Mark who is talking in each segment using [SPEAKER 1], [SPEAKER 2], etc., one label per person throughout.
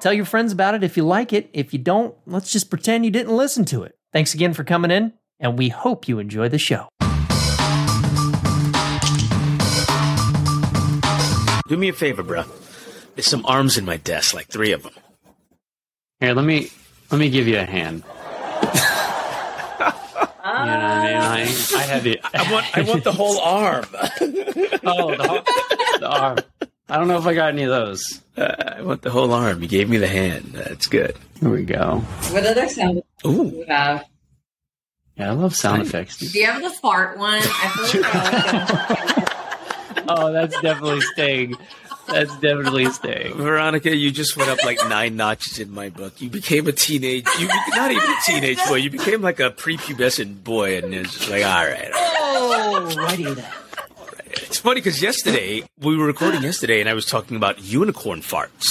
[SPEAKER 1] Tell your friends about it if you like it. If you don't, let's just pretend you didn't listen to it. Thanks again for coming in, and we hope you enjoy the show.
[SPEAKER 2] Do me a favor, bro. There's some arms in my desk, like three of them.
[SPEAKER 3] Here, let me let me give you a hand. You know what I mean? I, I had the
[SPEAKER 2] I want, I want the whole arm.
[SPEAKER 3] oh the, the arm. I don't know if I got any of those.
[SPEAKER 2] Uh, I want the whole arm. You gave me the hand. That's good.
[SPEAKER 3] Here we go.
[SPEAKER 4] What other sound do
[SPEAKER 2] Ooh,
[SPEAKER 4] you have?
[SPEAKER 3] Yeah, I love sound effects.
[SPEAKER 4] Do you have the fart one? I feel like
[SPEAKER 3] Oh, that's definitely staying. That's definitely staying.
[SPEAKER 2] Veronica, you just went up like nine notches in my book. You became a teenage, you not even a teenage boy. You became like a prepubescent boy, and it's just like, all right.
[SPEAKER 1] Oh, righty then.
[SPEAKER 2] It's funny because yesterday we were recording yesterday, and I was talking about unicorn farts.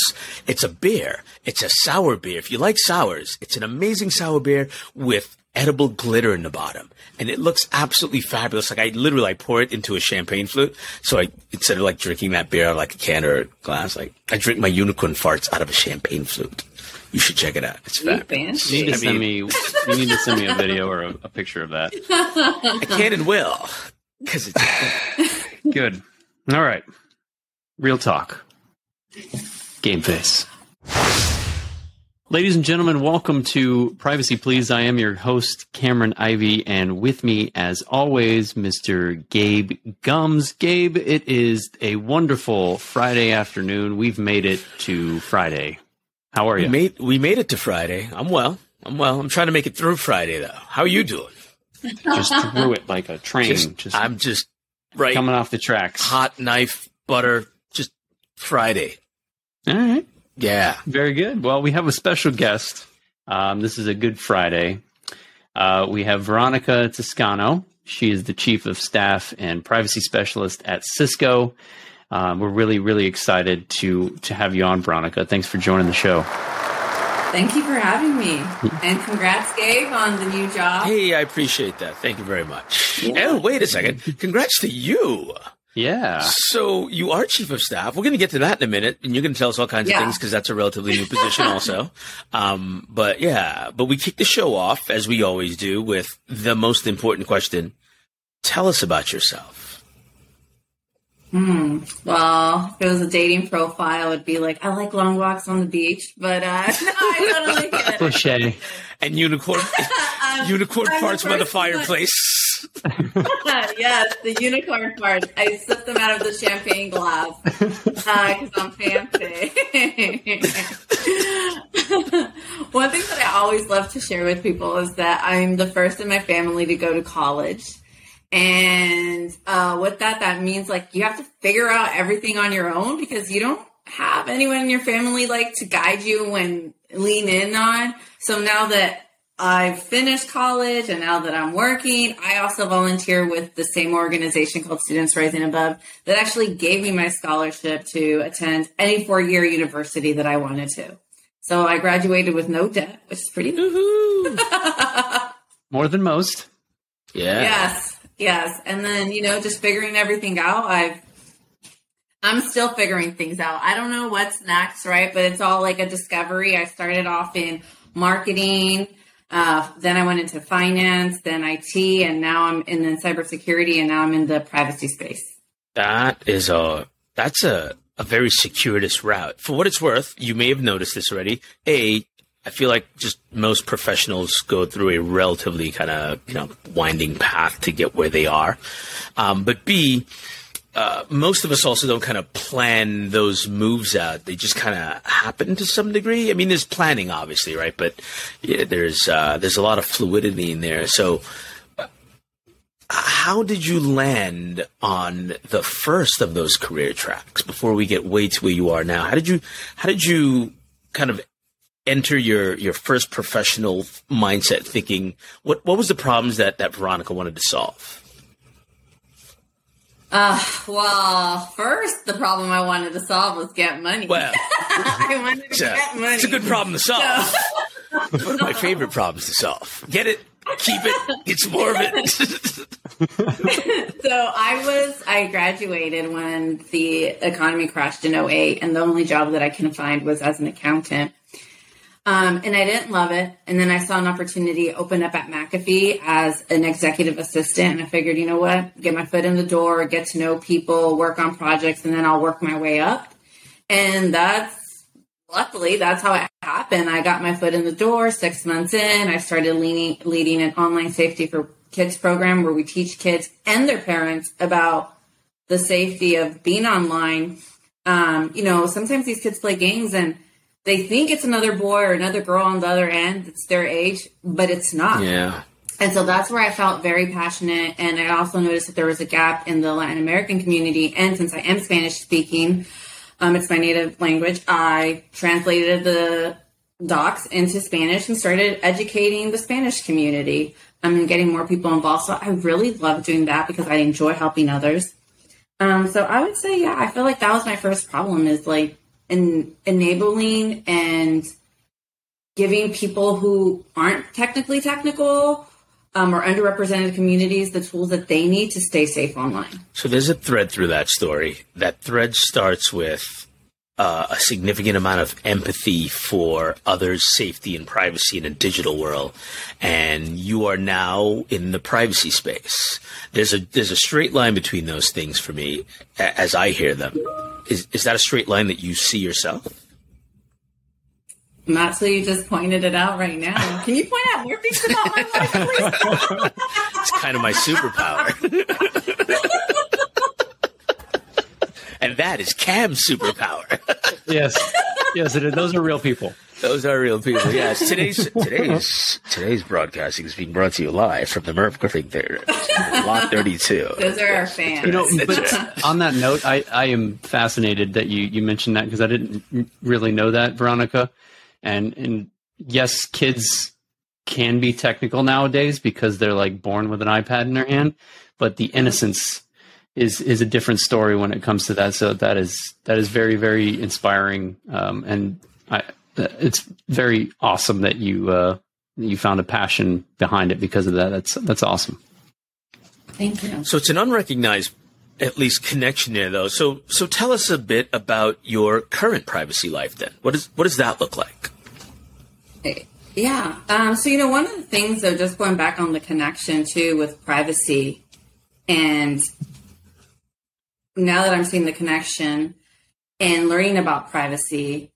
[SPEAKER 2] It's a beer. It's a sour beer. If you like sours, it's an amazing sour beer with edible glitter in the bottom, and it looks absolutely fabulous. Like I literally I pour it into a champagne flute, so I instead of like drinking that beer out of like a can or a glass, like I drink my unicorn farts out of a champagne flute. You should check it out. It's
[SPEAKER 4] You
[SPEAKER 2] fabulous.
[SPEAKER 3] You need to
[SPEAKER 2] I
[SPEAKER 3] send
[SPEAKER 2] mean,
[SPEAKER 3] me. You need to send me a video or a, a picture of that.
[SPEAKER 2] I can and will because it's
[SPEAKER 3] Good. All right. Real talk. Game face. Ladies and gentlemen, welcome to Privacy Please. I am your host, Cameron Ivy, and with me, as always, Mr. Gabe Gumbs. Gabe, it is a wonderful Friday afternoon. We've made it to Friday. How are
[SPEAKER 2] we
[SPEAKER 3] you?
[SPEAKER 2] made we made it to Friday. I'm well. I'm well. I'm trying to make it through Friday though. How are you doing?
[SPEAKER 3] Just through it like a train,
[SPEAKER 2] Just,
[SPEAKER 3] just,
[SPEAKER 2] I'm just right.
[SPEAKER 3] coming off the tracks.
[SPEAKER 2] Hot knife butter. Just Friday.
[SPEAKER 3] All right.
[SPEAKER 2] Yeah.
[SPEAKER 3] Very good. Well, we have a special guest. Um, this is a Good Friday. Uh, we have Veronica Toscano. She is the chief of staff and privacy specialist at Cisco. Um, we're really, really excited to to have you on, Veronica. Thanks for joining the show.
[SPEAKER 4] Thank you for having me. And congrats, Gabe, on the new job.
[SPEAKER 2] Hey, I appreciate that. Thank you very much. Oh, wait a second. Congrats to you.
[SPEAKER 3] Yeah.
[SPEAKER 2] So you are chief of staff. We're going to get to that in a minute, and you're going to tell us all kinds
[SPEAKER 4] Yeah.
[SPEAKER 2] of things because that's a relatively new position, also. Um, but yeah, but we kick the show off as we always do with the most important question: Tell us about yourself.
[SPEAKER 4] Hmm. Well, if it was a dating profile, it would be like, I like long walks on the beach, but uh, no, I totally get it.
[SPEAKER 3] Cliche.
[SPEAKER 2] And unicorn, unicorn
[SPEAKER 4] I'm
[SPEAKER 2] parts by the fireplace.
[SPEAKER 4] yes, the unicorn parts. I sipped them out of the champagne glass because I'm fancy. One thing that I always love to share with people is that I'm the first in my family to go to college. And uh, with that, that means like you have to figure out everything on your own because you don't have anyone in your family like to guide you and lean in on. So now that I've finished college and now that I'm working, I also volunteer with the same organization called Students Rising Above that actually gave me my scholarship to attend any four year university that I wanted to. So I graduated with no debt, which is pretty
[SPEAKER 3] More than most.
[SPEAKER 2] Yeah.
[SPEAKER 4] Yes, yes. And then, you know, just figuring everything out. I've I'm still figuring things out. I don't know what's next, right? But it's all like a discovery. I started off in marketing, uh, then I went into finance, then IT, and now I'm in the cybersecurity, and now I'm in the privacy space.
[SPEAKER 2] That is a that's a a very circuitous route. For what it's worth, you may have noticed this already. A, I feel like just most professionals go through a relatively kind of you know winding path to get where they are. Um, but B, uh, most of us also don't kind of plan those moves out. They just kind of happen to some degree. I mean, there's planning, obviously, right? But yeah, there's uh, there's a lot of fluidity in there. So how did you land on the first of those career tracks before we get way to where you are now? How did you how did you kind of enter your your first professional mindset thinking what what was the problems that that Veronica wanted to solve?
[SPEAKER 4] Uh, well, first, the problem I wanted to solve was get money.
[SPEAKER 2] Well,
[SPEAKER 4] I wanted to
[SPEAKER 2] a,
[SPEAKER 4] get money.
[SPEAKER 2] it's a good problem to solve. One of my favorite problems to solve. Get it, keep it, get some more of it.
[SPEAKER 4] so I was, I graduated when the economy crashed in 08, and the only job that I can find was as an accountant. Um, and I didn't love it. And then I saw an opportunity open up at McAfee as an executive assistant. And I figured, you know what? Get my foot in the door, get to know people, work on projects, and then I'll work my way up. And that's luckily that's how it happened. I got my foot in the door six months in. I started leading, leading an online safety for kids program where we teach kids and their parents about the safety of being online. Um, you know, sometimes these kids play games and they think it's another boy or another girl on the other end that's their age, but it's not.
[SPEAKER 2] yeah.
[SPEAKER 4] And so that's where I felt very passionate. And I also noticed that there was a gap in the Latin American community. And since I am Spanish speaking, um, it's my native language, I translated the docs into Spanish and started educating the Spanish community um, and getting more people involved. So I really love doing that because I enjoy helping others. Um, so I would say, yeah, I feel like that was my first problem is like en- enabling and giving people who aren't technically technical um, or underrepresented communities the tools that they need to stay safe online.
[SPEAKER 2] So there's a thread through that story. That thread starts with uh, a significant amount of empathy for others' safety and privacy in a digital world, and you are now in the privacy space. There's a there's a straight line between those things for me, a- as I hear them. Is is that a straight line that you see yourself?
[SPEAKER 4] Not so you just pointed it out right now. Can you point out more things about my life, please?
[SPEAKER 2] It's kind of my superpower. and that is Cam's superpower.
[SPEAKER 3] Yes, yes, it is. those are real people.
[SPEAKER 2] Those are real people. Yes. Today's today's today's broadcasting is being brought to you live from the Merv Griffin Theater, Lot Thirty Two.
[SPEAKER 4] Those are our fans.
[SPEAKER 3] You know, but on that note, I, I am fascinated that you, you mentioned that because I didn't really know that, Veronica. And and yes, kids can be technical nowadays because they're like born with an iPad in their hand, but the innocence is is a different story when it comes to that. So that is that is very very inspiring, um, and I, it's very awesome that you uh, you found a passion behind it because of that. That's that's awesome.
[SPEAKER 4] Thank you.
[SPEAKER 2] So it's an unrecognized, at least, connection there, though. So so tell us a bit about your current privacy life. Then, what does what does that look like?
[SPEAKER 4] Yeah. Um, so, you know, one of the things, though, just going back on the connection too with privacy, and now that I'm seeing the connection and learning about privacy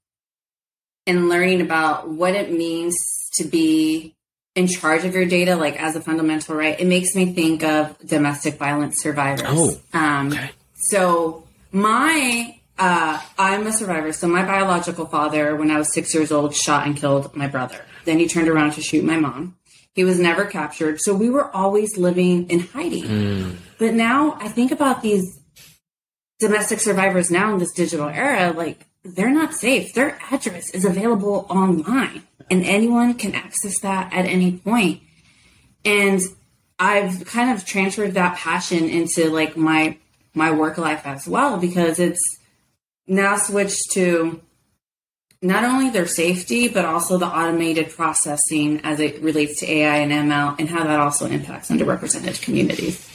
[SPEAKER 4] and learning about what it means to be in charge of your data, like as a fundamental right, it makes me think of domestic violence survivors.
[SPEAKER 2] Oh,
[SPEAKER 4] um,
[SPEAKER 2] okay.
[SPEAKER 4] So my uh, I'm a survivor. So my biological father, when I was six years old, shot and killed my brother. Then he turned around to shoot my mom. He was never captured. So we were always living in hiding. But now I think about these domestic survivors now in this digital era, like they're not safe. Their address is available online and anyone can access that at any point. And I've kind of transferred that passion into like my my work life as well because it's now switched to not only their safety but also the automated processing as it relates to AI and ML and how that also impacts underrepresented communities.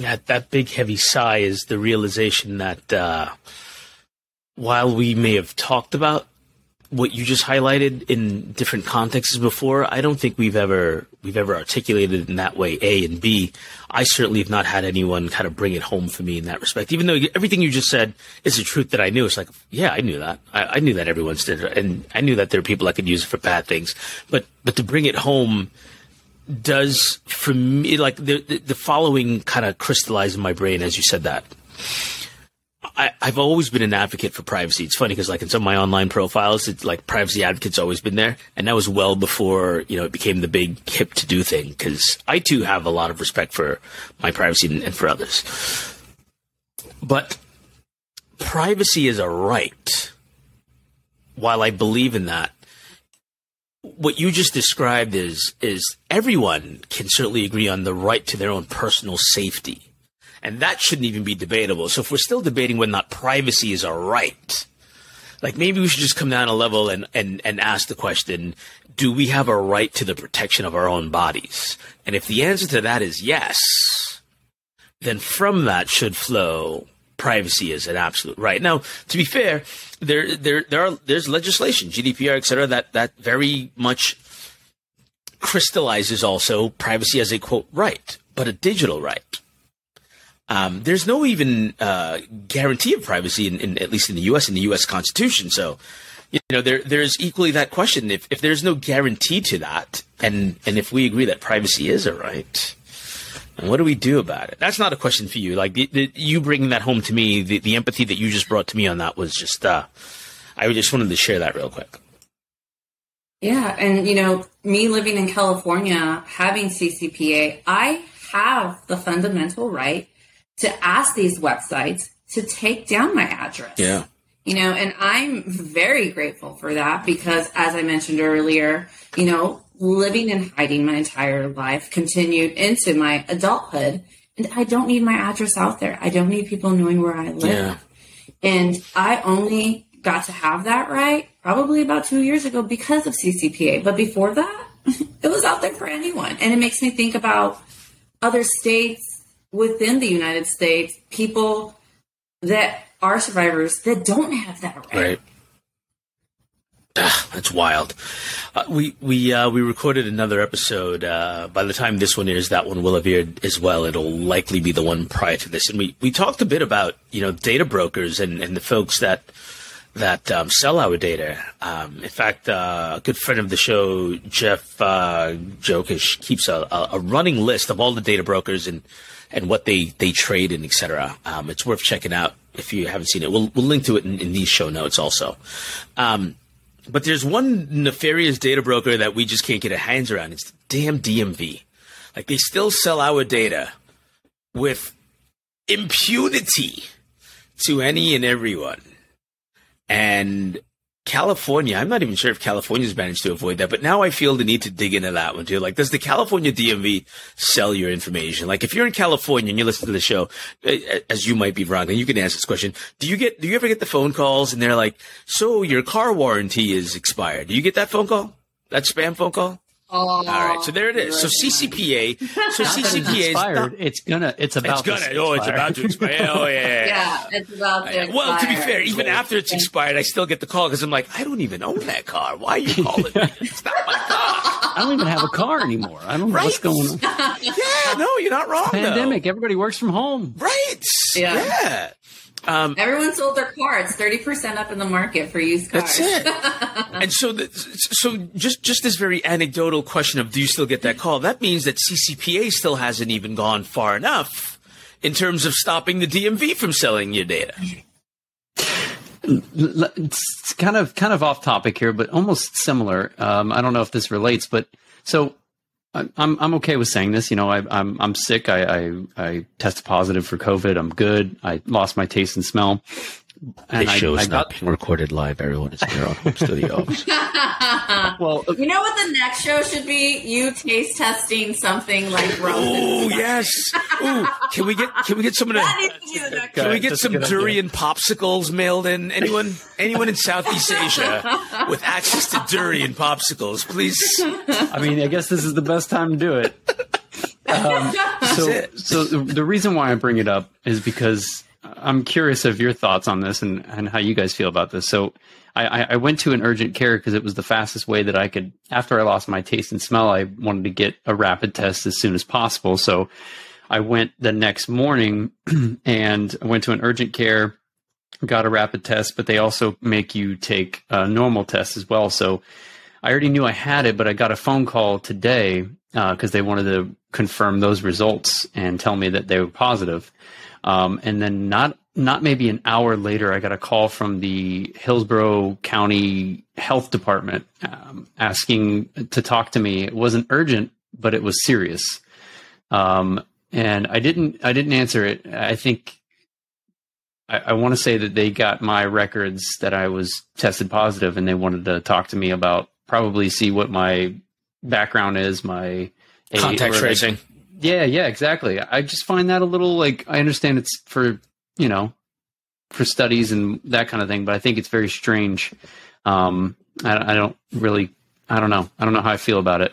[SPEAKER 2] That that big heavy sigh is the realization that uh, while we may have talked about what you just highlighted in different contexts before, I don't think we've ever we've ever articulated in that way. A and B, I certainly have not had anyone kind of bring it home for me in that respect. Even though everything you just said is the truth that I knew, it's like, yeah, I knew that. I, I knew that everyone's did, and I knew that there are people that could use it for bad things. But but to bring it home does for me like the the, the following kind of crystallized in my brain as you said that. I, I've always been an advocate for privacy. It's funny because, like, in some of my online profiles, it's like privacy advocate's always been there, and that was well before you know it became the big hip to do thing. Because I too have a lot of respect for my privacy and, and for others, but privacy is a right. while I believe in that, what you just described is is everyone can certainly agree on the right to their own personal safety. And that shouldn't even be debatable. So if we're still debating whether or not privacy is a right, like maybe we should just come down a level and, and, and ask the question, do we have a right to the protection of our own bodies? And if the answer to that is yes, then from that should flow privacy is an absolute right. Now, to be fair, there there there are there's legislation, GDPR, et cetera, that that very much crystallizes also privacy as a quote right, but a digital right. Um, there's no even uh, guarantee of privacy in, in, at least in the U.S. in the U.S. Constitution. So, you know, there there's equally that question. If if there's no guarantee to that, and and if we agree that privacy is a right, and what do we do about it? That's not a question for you. Like the, the, you bringing that home to me, the, the empathy that you just brought to me on that was just, uh, I just wanted to share that real quick.
[SPEAKER 4] Yeah. And, you know, me living in California, having CCPA, I have the fundamental right to ask these websites to take down my address.
[SPEAKER 2] Yeah.
[SPEAKER 4] You know, and I'm very grateful for that because, as I mentioned earlier, you know, living in hiding my entire life continued into my adulthood. And I don't need my address out there. I don't need people knowing where I live. Yeah. And I only got to have that right probably about two years ago because of CCPA. But before that, it was out there for anyone. And it makes me think about other states within the United States, people that are survivors that don't have that right.
[SPEAKER 2] Right. Ugh, that's wild. Uh, we we uh, we recorded another episode. Uh, by the time this one airs, that one will have aired as well. It'll likely be the one prior to this, and we, we talked a bit about you know data brokers and, and the folks that that um, sell our data. Um, in fact, uh, a good friend of the show, Jeff uh, Jockisch, keeps a, a, running list of all the data brokers and and what they they trade and etc. Um, it's worth checking out if you haven't seen it. We'll we'll link to it in, in these show notes also. Um, but there's one nefarious data broker that we just can't get our hands around. It's the damn DMV. Like they still sell our data with impunity to any and everyone. And California, I'm not even sure if California's managed to avoid that, but now I feel the need to dig into that one too. Like, does the California DMV sell your information? Like, if you're in California and you listen to the show, as you might be wrong, and you can answer this question. Do you get, do you ever get the phone calls and they're like, so your car warranty is expired? Do you get that phone call? That spam phone call? Oh, All right, so there it is. So CCPA, so CCPA
[SPEAKER 3] expired. It's gonna. It's about.
[SPEAKER 2] It's gonna. oh, it's about to expire. Oh yeah.
[SPEAKER 4] Yeah, yeah it's about to.
[SPEAKER 2] Expire. Well, to be fair, even after it's expired, I still get the call because I'm like, I don't even own that car. Why are you calling me? It's not my car.
[SPEAKER 3] I don't even have a car anymore. I don't know right? what's going on.
[SPEAKER 2] yeah, no, you're not wrong.
[SPEAKER 3] Pandemic.
[SPEAKER 2] Though.
[SPEAKER 3] Everybody works from home.
[SPEAKER 2] Right. Yeah. yeah.
[SPEAKER 4] Um, Everyone sold their cars. Thirty percent up in the market for used cars.
[SPEAKER 2] That's it. and so, the, so just just this very anecdotal question of do you still get that call? That means that CCPA still hasn't even gone far enough in terms of stopping the DMV from selling your data.
[SPEAKER 3] It's kind of kind of off topic here, but almost similar. Um, I don't know if this relates, but so I'm I'm okay with saying this. You know, I, am I'm, I'm sick. I, I I tested positive for COVID. I'm good. I lost my taste and smell.
[SPEAKER 2] And this show is not being recorded live. Everyone is in their own home studios.
[SPEAKER 4] well, you know what the next show should be? You taste testing something like
[SPEAKER 2] Oh yes. Ooh, can we get can we get some of the, Can we get some durian idea. popsicles mailed in? Anyone anyone in Southeast Asia with access to durian popsicles, please?
[SPEAKER 3] I mean, I guess this is the best time to do it. Um, so, so the reason why I bring it up is because I'm curious of your thoughts on this and, and how you guys feel about this. So I, I went to an urgent care because it was the fastest way that I could, after I lost my taste and smell, I wanted to get a rapid test as soon as possible. So I went the next morning and went to an urgent care, got a rapid test, but they also make you take a normal test as well. So I already knew I had it, but I got a phone call today because uh, they wanted to confirm those results and tell me that they were positive. Um, and then not not maybe an hour later, I got a call from the Hillsborough County Health Department um, asking to talk to me. It wasn't urgent, but it was serious. Um, and I didn't I didn't answer it. I think I, I want to say that they got my records that I was tested positive, and they wanted to talk to me about probably see what my background is, my
[SPEAKER 2] contact tracing.
[SPEAKER 3] Yeah, yeah, exactly. I just find that a little like I understand it's for you know for studies and that kind of thing, but I think it's very strange. Um, I, I don't really, I don't know, I don't know how I feel about it.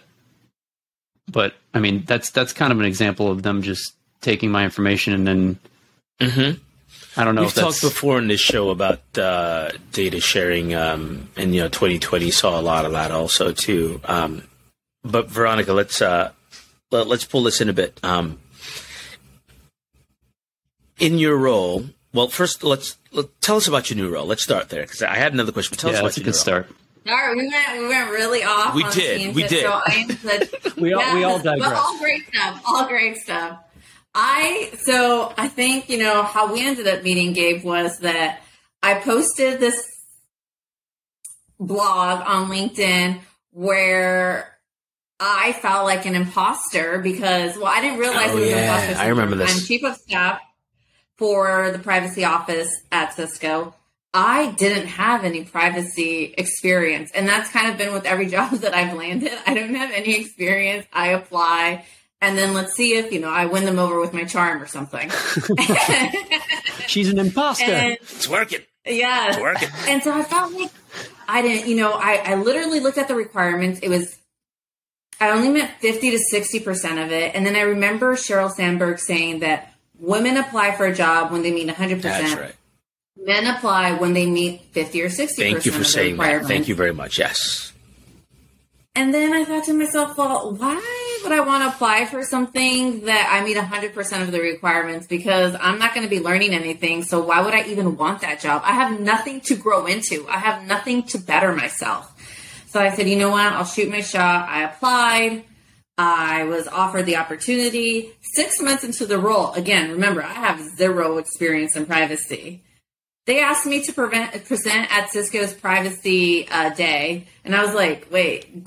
[SPEAKER 3] But I mean, that's that's kind of an example of them just taking my information and then.
[SPEAKER 2] Mm-hmm.
[SPEAKER 3] I don't know.
[SPEAKER 2] We've talked before in this show about uh, data sharing, um, and you know, 2020 saw a lot of that also too. Um, but Veronica, let's uh, let, us pull this in a bit. Um, in your role, well, first let's let, tell us about your new role. Let's start there because I had another question. But tell
[SPEAKER 3] yeah,
[SPEAKER 2] us about
[SPEAKER 3] that's
[SPEAKER 2] your
[SPEAKER 3] a good start.
[SPEAKER 4] All right, we went we went really off.
[SPEAKER 2] We did, we did.
[SPEAKER 4] So
[SPEAKER 3] we all we all digress.
[SPEAKER 4] But all great stuff. All great stuff. I so I think you know how we ended up meeting Gabe was that I posted this blog on LinkedIn where I felt like an imposter because well I didn't realize
[SPEAKER 2] oh,
[SPEAKER 4] it was
[SPEAKER 2] yeah.
[SPEAKER 4] an imposter.
[SPEAKER 2] I remember this.
[SPEAKER 4] I'm chief of staff for the privacy office at Cisco. I didn't have any privacy experience, and that's kind of been with every job that I've landed. I don't have any experience. I apply and then let's see if you know I win them over with my charm or something.
[SPEAKER 3] She's an imposter.
[SPEAKER 4] And,
[SPEAKER 2] it's working.
[SPEAKER 4] Yeah,
[SPEAKER 2] it's working.
[SPEAKER 4] And so I felt like I didn't. You know, I, I literally looked at the requirements. It was I only met fifty to sixty percent of it, and then I remember Sheryl Sandberg saying that women apply for a job when they meet hundred percent.
[SPEAKER 2] That's right.
[SPEAKER 4] Men apply when they meet fifty or 60%.
[SPEAKER 2] Thank you for saying that. Thank you very much. Yes.
[SPEAKER 4] And then I thought to myself, well, why would I want to apply for something that I meet 100% of the requirements? Because I'm not going to be learning anything. So why would I even want that job? I have nothing to grow into, I have nothing to better myself. So I said, you know what? I'll shoot my shot. I applied. I was offered the opportunity. Six months into the role, again, remember, I have zero experience in privacy. They asked me to prevent, present at Cisco's Privacy uh, Day, and I was like, wait,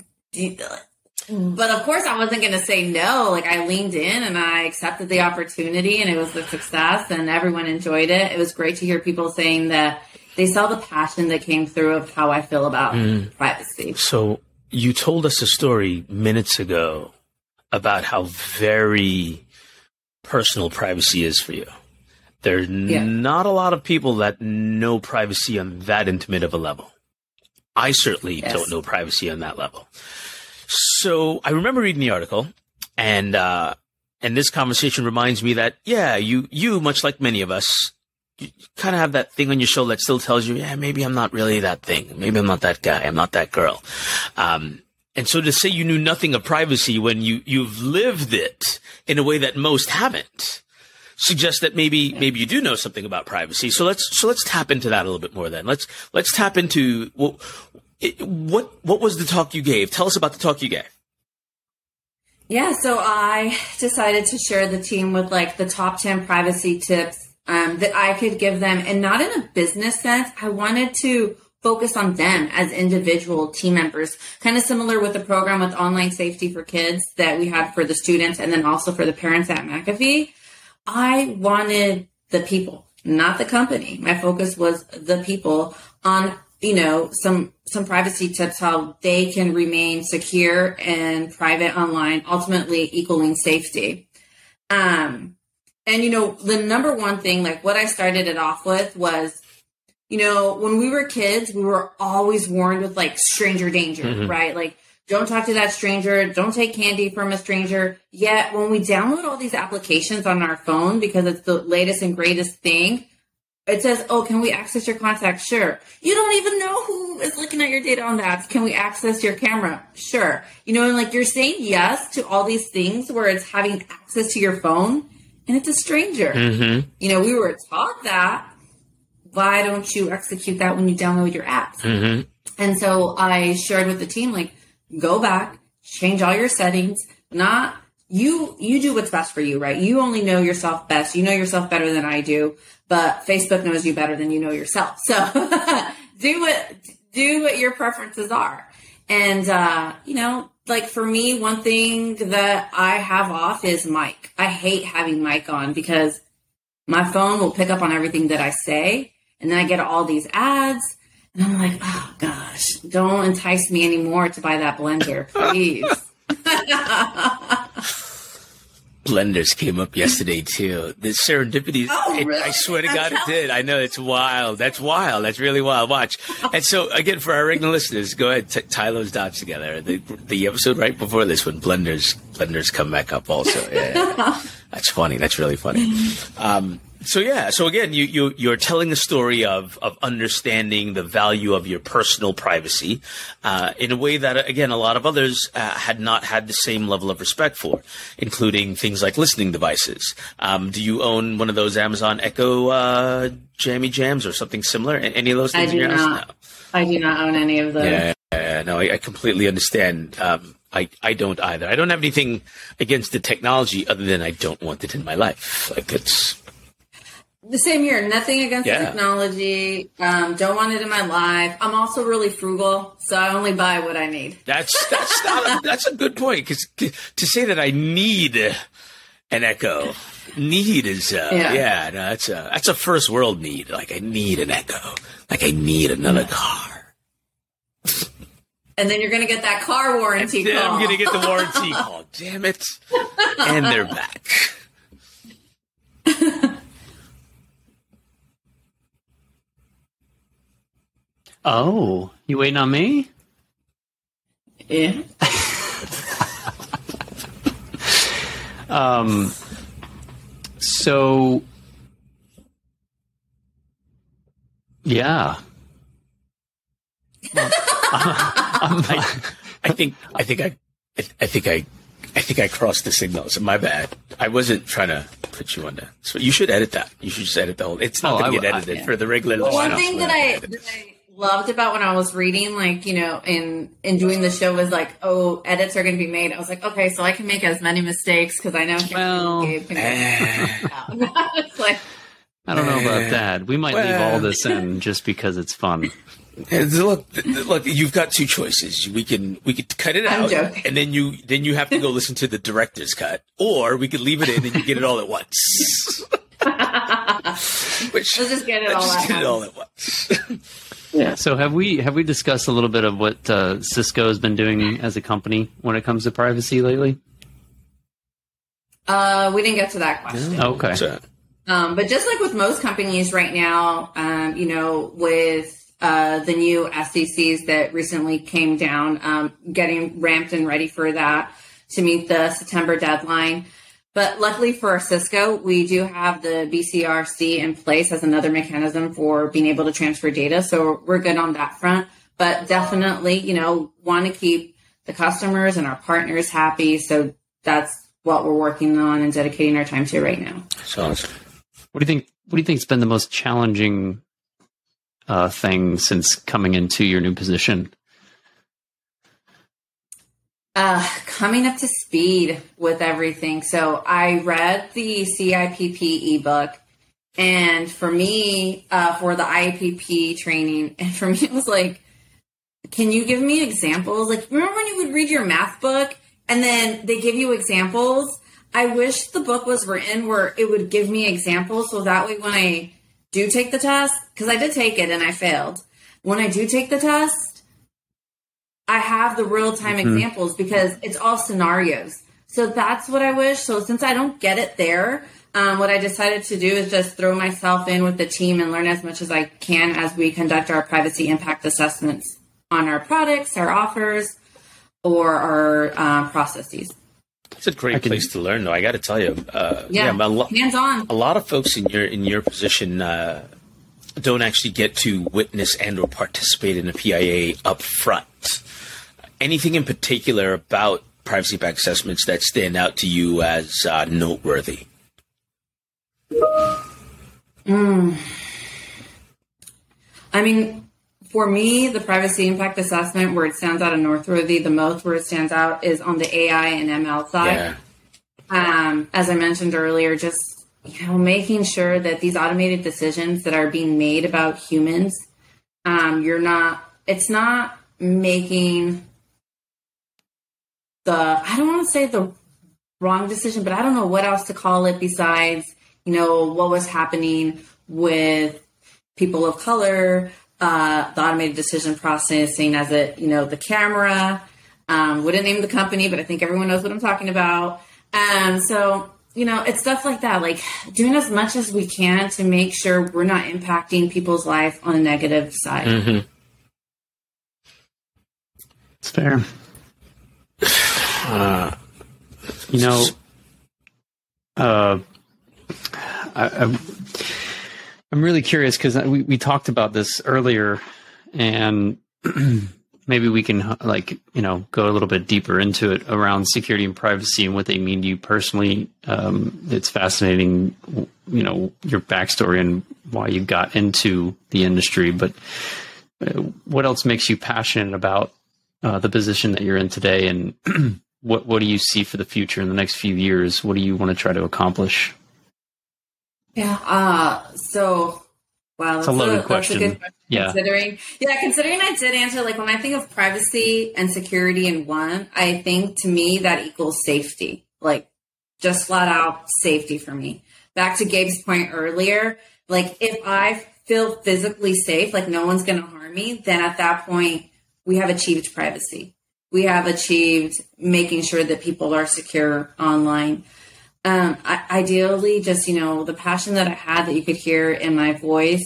[SPEAKER 4] but of course I wasn't going to say no. Like I leaned in and I accepted the opportunity and it was a success and everyone enjoyed it. It was great to hear people saying that they saw the passion that came through of how I feel about mm. privacy.
[SPEAKER 2] So you told us a story minutes ago about how very personal privacy is for you. There's yeah. not a lot of people that know privacy on that intimate of a level. I certainly yes. don't know privacy on that level. So I remember reading the article, and uh, and this conversation reminds me that yeah, you you much like many of us, you kind of have that thing on your shoulder that still tells you, yeah, maybe I'm not really that thing, maybe I'm not that guy, I'm not that girl. Um, and so to say you knew nothing of privacy when you you've lived it in a way that most haven't suggests that maybe maybe you do know something about privacy. So let's so let's tap into that a little bit more. Then let's let's tap into what what what was the talk you gave? Tell us about the talk you gave.
[SPEAKER 4] Yeah, so I decided to share the team with like the top ten privacy tips um, that I could give them, and not in a business sense. I wanted to focus on them as individual team members, kind of similar with the program with online safety for kids that we had for the students, and then also for the parents at McAfee. I wanted the people, not the company. My focus was the people on you know some some privacy tips how they can remain secure and private online ultimately equaling safety um and you know the number one thing like what i started it off with was you know when we were kids we were always warned with like stranger danger mm-hmm. right like don't talk to that stranger don't take candy from a stranger yet when we download all these applications on our phone because it's the latest and greatest thing it says, "Oh, can we access your contacts?" Sure. You don't even know who is looking at your data on that. Can we access your camera? Sure. You know, and like you're saying yes to all these things where it's having access to your phone, and it's a stranger.
[SPEAKER 2] Mm-hmm.
[SPEAKER 4] You know, we were taught that. Why don't you execute that when you download your apps?
[SPEAKER 2] Mm-hmm.
[SPEAKER 4] And so I shared with the team, like, go back, change all your settings. Not you. You do what's best for you, right? You only know yourself best. You know yourself better than I do but Facebook knows you better than you know yourself. So do what do what your preferences are. And uh, you know, like for me, one thing that I have off is mic. I hate having mic on because my phone will pick up on everything that I say. And then I get all these ads. And I'm like, oh gosh, don't entice me anymore to buy that blender, please.
[SPEAKER 2] blenders came up yesterday too. The serendipity.
[SPEAKER 4] Oh,
[SPEAKER 2] it-
[SPEAKER 4] really?
[SPEAKER 2] I swear to God, it did. I know it's wild. That's wild. That's really wild. Watch. And so again, for our regular listeners, go ahead, t- tie those dots together. The the episode right before this one, blenders blenders come back up also. Yeah. that's funny. That's really funny. Um, so yeah, so again, you you you're telling a story of of understanding the value of your personal privacy uh, in a way that again a lot of others uh, had not had the same level of respect for, including things like listening devices. Um, do you own one of those Amazon Echo uh, Jammy Jams or something similar? Any of those
[SPEAKER 4] I
[SPEAKER 2] things in
[SPEAKER 4] do not. I do not own any of those.
[SPEAKER 2] Yeah, yeah, no, I, I completely understand. Um, I, I don't either. I don't have anything against the technology other than I don't want it in my life. Like it's
[SPEAKER 4] The same year. Nothing against
[SPEAKER 2] Yeah.
[SPEAKER 4] technology. Um, don't want it in my life. I'm also really frugal, so I only buy what I need.
[SPEAKER 2] That's that's not a, that's a good point because to say that I need an Echo, need is uh, yeah,
[SPEAKER 4] Yeah.
[SPEAKER 2] no, that's a that's a first world need. Like I need an Echo, like I need another car.
[SPEAKER 4] And then you're going to get that car warranty
[SPEAKER 2] Then
[SPEAKER 4] call.
[SPEAKER 2] I'm gonna get the warranty call. Damn it! And they're back.
[SPEAKER 3] Oh, you waiting on me?
[SPEAKER 4] yeah.
[SPEAKER 3] Um, so yeah.
[SPEAKER 2] I, I think I think I I think I I think I crossed the signals. My bad. I wasn't trying to put you on that. So you should edit that. You should just edit the whole. It's not
[SPEAKER 3] Oh,
[SPEAKER 2] going to get
[SPEAKER 3] will- I-
[SPEAKER 2] edited
[SPEAKER 3] yeah.
[SPEAKER 2] for the regular.
[SPEAKER 4] One
[SPEAKER 2] listeners.
[SPEAKER 4] thing that I, that I loved about when I was reading, like, you know, in, in doing the show was like, oh, edits are going to be made. I was like, okay, so I can make as many mistakes because I know
[SPEAKER 3] Well,
[SPEAKER 4] Gabe can get it's like,
[SPEAKER 3] I don't know about
[SPEAKER 2] Eh.
[SPEAKER 3] that. We might leave all this in just because it's fun.
[SPEAKER 2] And Look, look. You've got two choices. We can we could cut it out, and then you then you have to go listen to the director's cut, or we could leave it in and you get it all at once. Which
[SPEAKER 4] Let's just get it all
[SPEAKER 2] just
[SPEAKER 4] at
[SPEAKER 2] get it all at once.
[SPEAKER 4] yeah.
[SPEAKER 3] So have we have we discussed a little bit of what uh, Cisco has been doing as a company when it comes to privacy lately?
[SPEAKER 4] Uh, we didn't get to that question.
[SPEAKER 3] Okay.
[SPEAKER 2] So,
[SPEAKER 4] Um, but just like with most companies right now, um, you know, with uh, the new SCCs that recently came down, um, getting ramped and ready for that to meet the September deadline. But luckily for Cisco, we do have the BCRs in place as another mechanism for being able to transfer data. So we're good on that front. But definitely, you know, want to keep the customers and our partners happy. So that's what we're working on and dedicating our time to right now.
[SPEAKER 2] so
[SPEAKER 3] What do you think? What do you think's been the most challenging uh, thing since coming into your new position?
[SPEAKER 4] Uh, coming up to speed with everything. So I read the CIPP ebook, and for me, uh, for the IAPP training, and for me, it was like, can you give me examples? Like, remember when you would read your math book and then they give you examples? I wish the book was written where it would give me examples so that way when I do take the test, because I did take it and I failed. When I do take the test, I have the real time examples because it's all scenarios. So that's what I wish. So since I don't get it there, um, what I decided to do is just throw myself in with the team and learn as much as I can as we conduct our privacy impact assessments on our products, our offers, or our uh, processes.
[SPEAKER 2] it's a great
[SPEAKER 3] can-
[SPEAKER 2] place to learn, though. I got to tell you, uh,
[SPEAKER 4] Yeah,
[SPEAKER 2] a lo-
[SPEAKER 4] hands on.
[SPEAKER 2] a lot of folks in your in your position uh, don't actually get to witness and or participate in a PIA up front. Anything in particular about privacy back assessments that stand out to you as uh, noteworthy?
[SPEAKER 4] I mean, for me, the privacy impact assessment where it stands out in Northworthy the most, where it stands out is on the AI and ML side.
[SPEAKER 2] Yeah,
[SPEAKER 4] um, as I mentioned earlier, just you know, making sure that these automated decisions that are being made about humans, um, you're not. It's not making the. I don't want to say the wrong decision, but I don't know what else to call it besides you know, what was happening with people of color, uh, the automated decision processing as it, you know, the camera. Um, wouldn't name the company, but I think everyone knows what I'm talking about. Um, so, you know, it's stuff like that, like doing as much as we can to make sure we're not impacting people's life on a negative side.
[SPEAKER 2] Mm-hmm.
[SPEAKER 3] It's fair.
[SPEAKER 2] Uh,
[SPEAKER 3] You know, uh, I, I'm, I'm really curious because we, we talked about this earlier, and maybe we can like you know go a little bit deeper into it around security and privacy and what they mean to you personally. Um, it's fascinating, you know, your backstory and why you got into the industry, but uh, what else makes you passionate about uh, the position that you're in today and what what do you see for the future in the next few years? What do you want to try to accomplish?
[SPEAKER 4] Yeah. Uh, so, wow, that's
[SPEAKER 3] a loaded
[SPEAKER 4] that's
[SPEAKER 3] question.
[SPEAKER 4] good question.
[SPEAKER 3] Yeah.
[SPEAKER 4] Considering, yeah, considering I did answer, like when I think of privacy and security in one, I think to me that equals safety, like just flat out safety for me. Back to Gabe's point earlier, like if I feel physically safe, like no one's going to harm me, then at that point we have achieved privacy. We have achieved making sure that people are secure online um, I, ideally, just you know, the passion that I had that you could hear in my voice,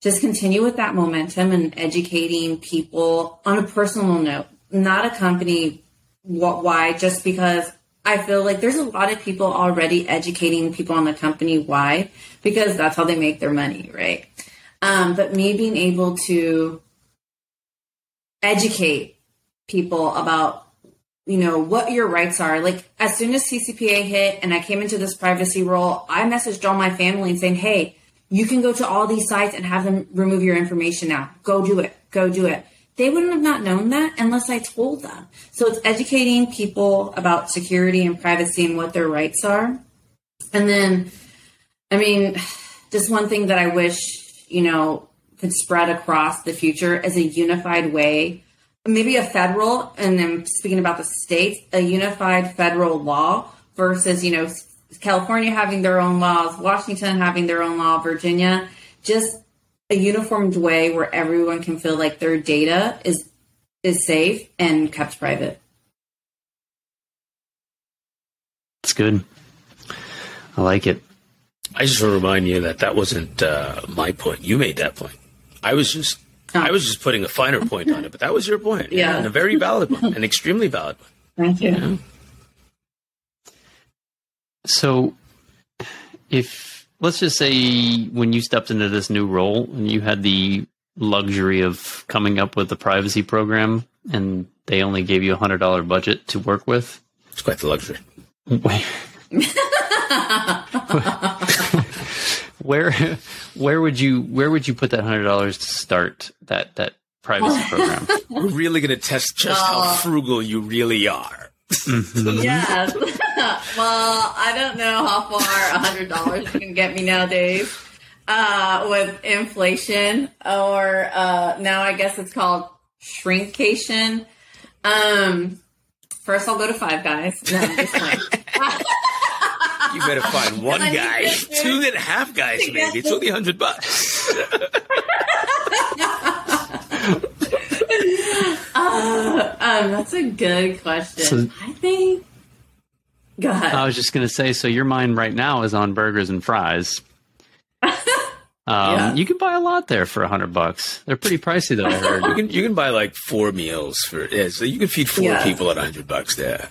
[SPEAKER 4] just continue with that momentum and educating people on a personal note, not a company why just because I feel like there's a lot of people already educating people on the company why because that's how they make their money, right? Um, but me being able to educate people about you know what your rights are. Like as soon as ccpa hit and i came into this privacy role i messaged all my family and saying hey you can go to all these sites and have them remove your information now. Go do it. Go do it. They wouldn't have not known that unless i told them. So it's educating people about security and privacy and what their rights are. And then i mean just one thing that i wish you know could spread across the future as a unified way maybe a federal, and then speaking about the states, a unified federal law versus, you know, California having their own laws, Washington having their own law, Virginia, just a uniformed way where everyone can feel like their data is is safe and kept private.
[SPEAKER 3] It's good. I like it.
[SPEAKER 2] I just want to remind you that that wasn't uh, my point. You made that point. I was just I was oh. just putting a finer point on it, but that was your point.
[SPEAKER 4] Yeah.
[SPEAKER 2] and a very valid one, an extremely valid one.
[SPEAKER 4] Thank you.
[SPEAKER 3] So, if let's just say when you stepped into this new role and you had the luxury of coming up with a privacy program and they only gave you a hundred dollar budget to work with,
[SPEAKER 2] It's quite the luxury.
[SPEAKER 3] where where would you where would you put that hundred dollars to start that that privacy program?
[SPEAKER 2] We're really going to test just how frugal you really are.
[SPEAKER 4] Yes. well, I don't know how far a hundred dollars can get me nowadays uh, with inflation, or uh, now I guess it's called shrinkation. Um, first, I'll go to Five Guys. No, I'm just playing.
[SPEAKER 2] You better find one guy, two and a half guys,
[SPEAKER 4] To
[SPEAKER 2] maybe. It's only a hundred bucks.
[SPEAKER 4] um, that's a good question.
[SPEAKER 3] So-
[SPEAKER 4] I think. Go ahead.
[SPEAKER 3] I was just gonna say, so your mind right now is on burgers and fries. Um,
[SPEAKER 4] Yeah.
[SPEAKER 3] You can buy a lot there for a hundred bucks. They're pretty pricey, though. I heard.
[SPEAKER 2] You can you can buy like four meals for yeah, so you can feed four
[SPEAKER 4] Yeah.
[SPEAKER 2] people at a hundred bucks there.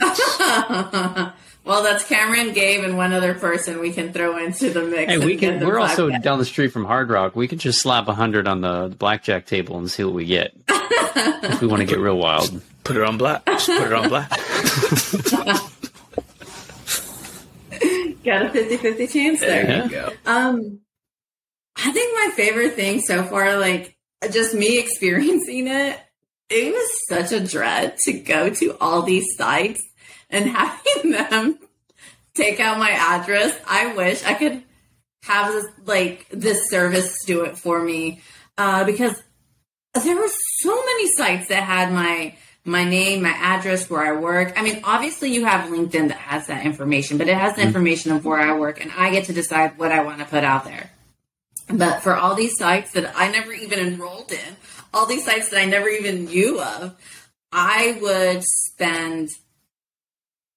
[SPEAKER 4] Well, that's Cameron, Gabe, and one other person we can throw into the mix.
[SPEAKER 3] Hey, we can.
[SPEAKER 4] the
[SPEAKER 3] We're
[SPEAKER 4] Five
[SPEAKER 3] also
[SPEAKER 4] Guys.
[SPEAKER 3] down the street from Hard Rock. We could just slap a hundred on the, the blackjack table and see what we get. if we want to get real wild.
[SPEAKER 2] Put it on black. Just put it on black.
[SPEAKER 4] got a 50-50 chance there.
[SPEAKER 2] There you go.
[SPEAKER 4] Um, I think my favorite thing so far, like just me experiencing it, it was such a dread to go to all these sites and having them take out my address. I wish I could have this like this service do it for me uh, because there were so many sites that had my my name, my address, where I work. I mean, obviously you have LinkedIn that has that information, but it has the information of where I work and I get to decide what I want to put out there. But for all these sites that I never even enrolled in, all these sites that I never even knew of, I would spend,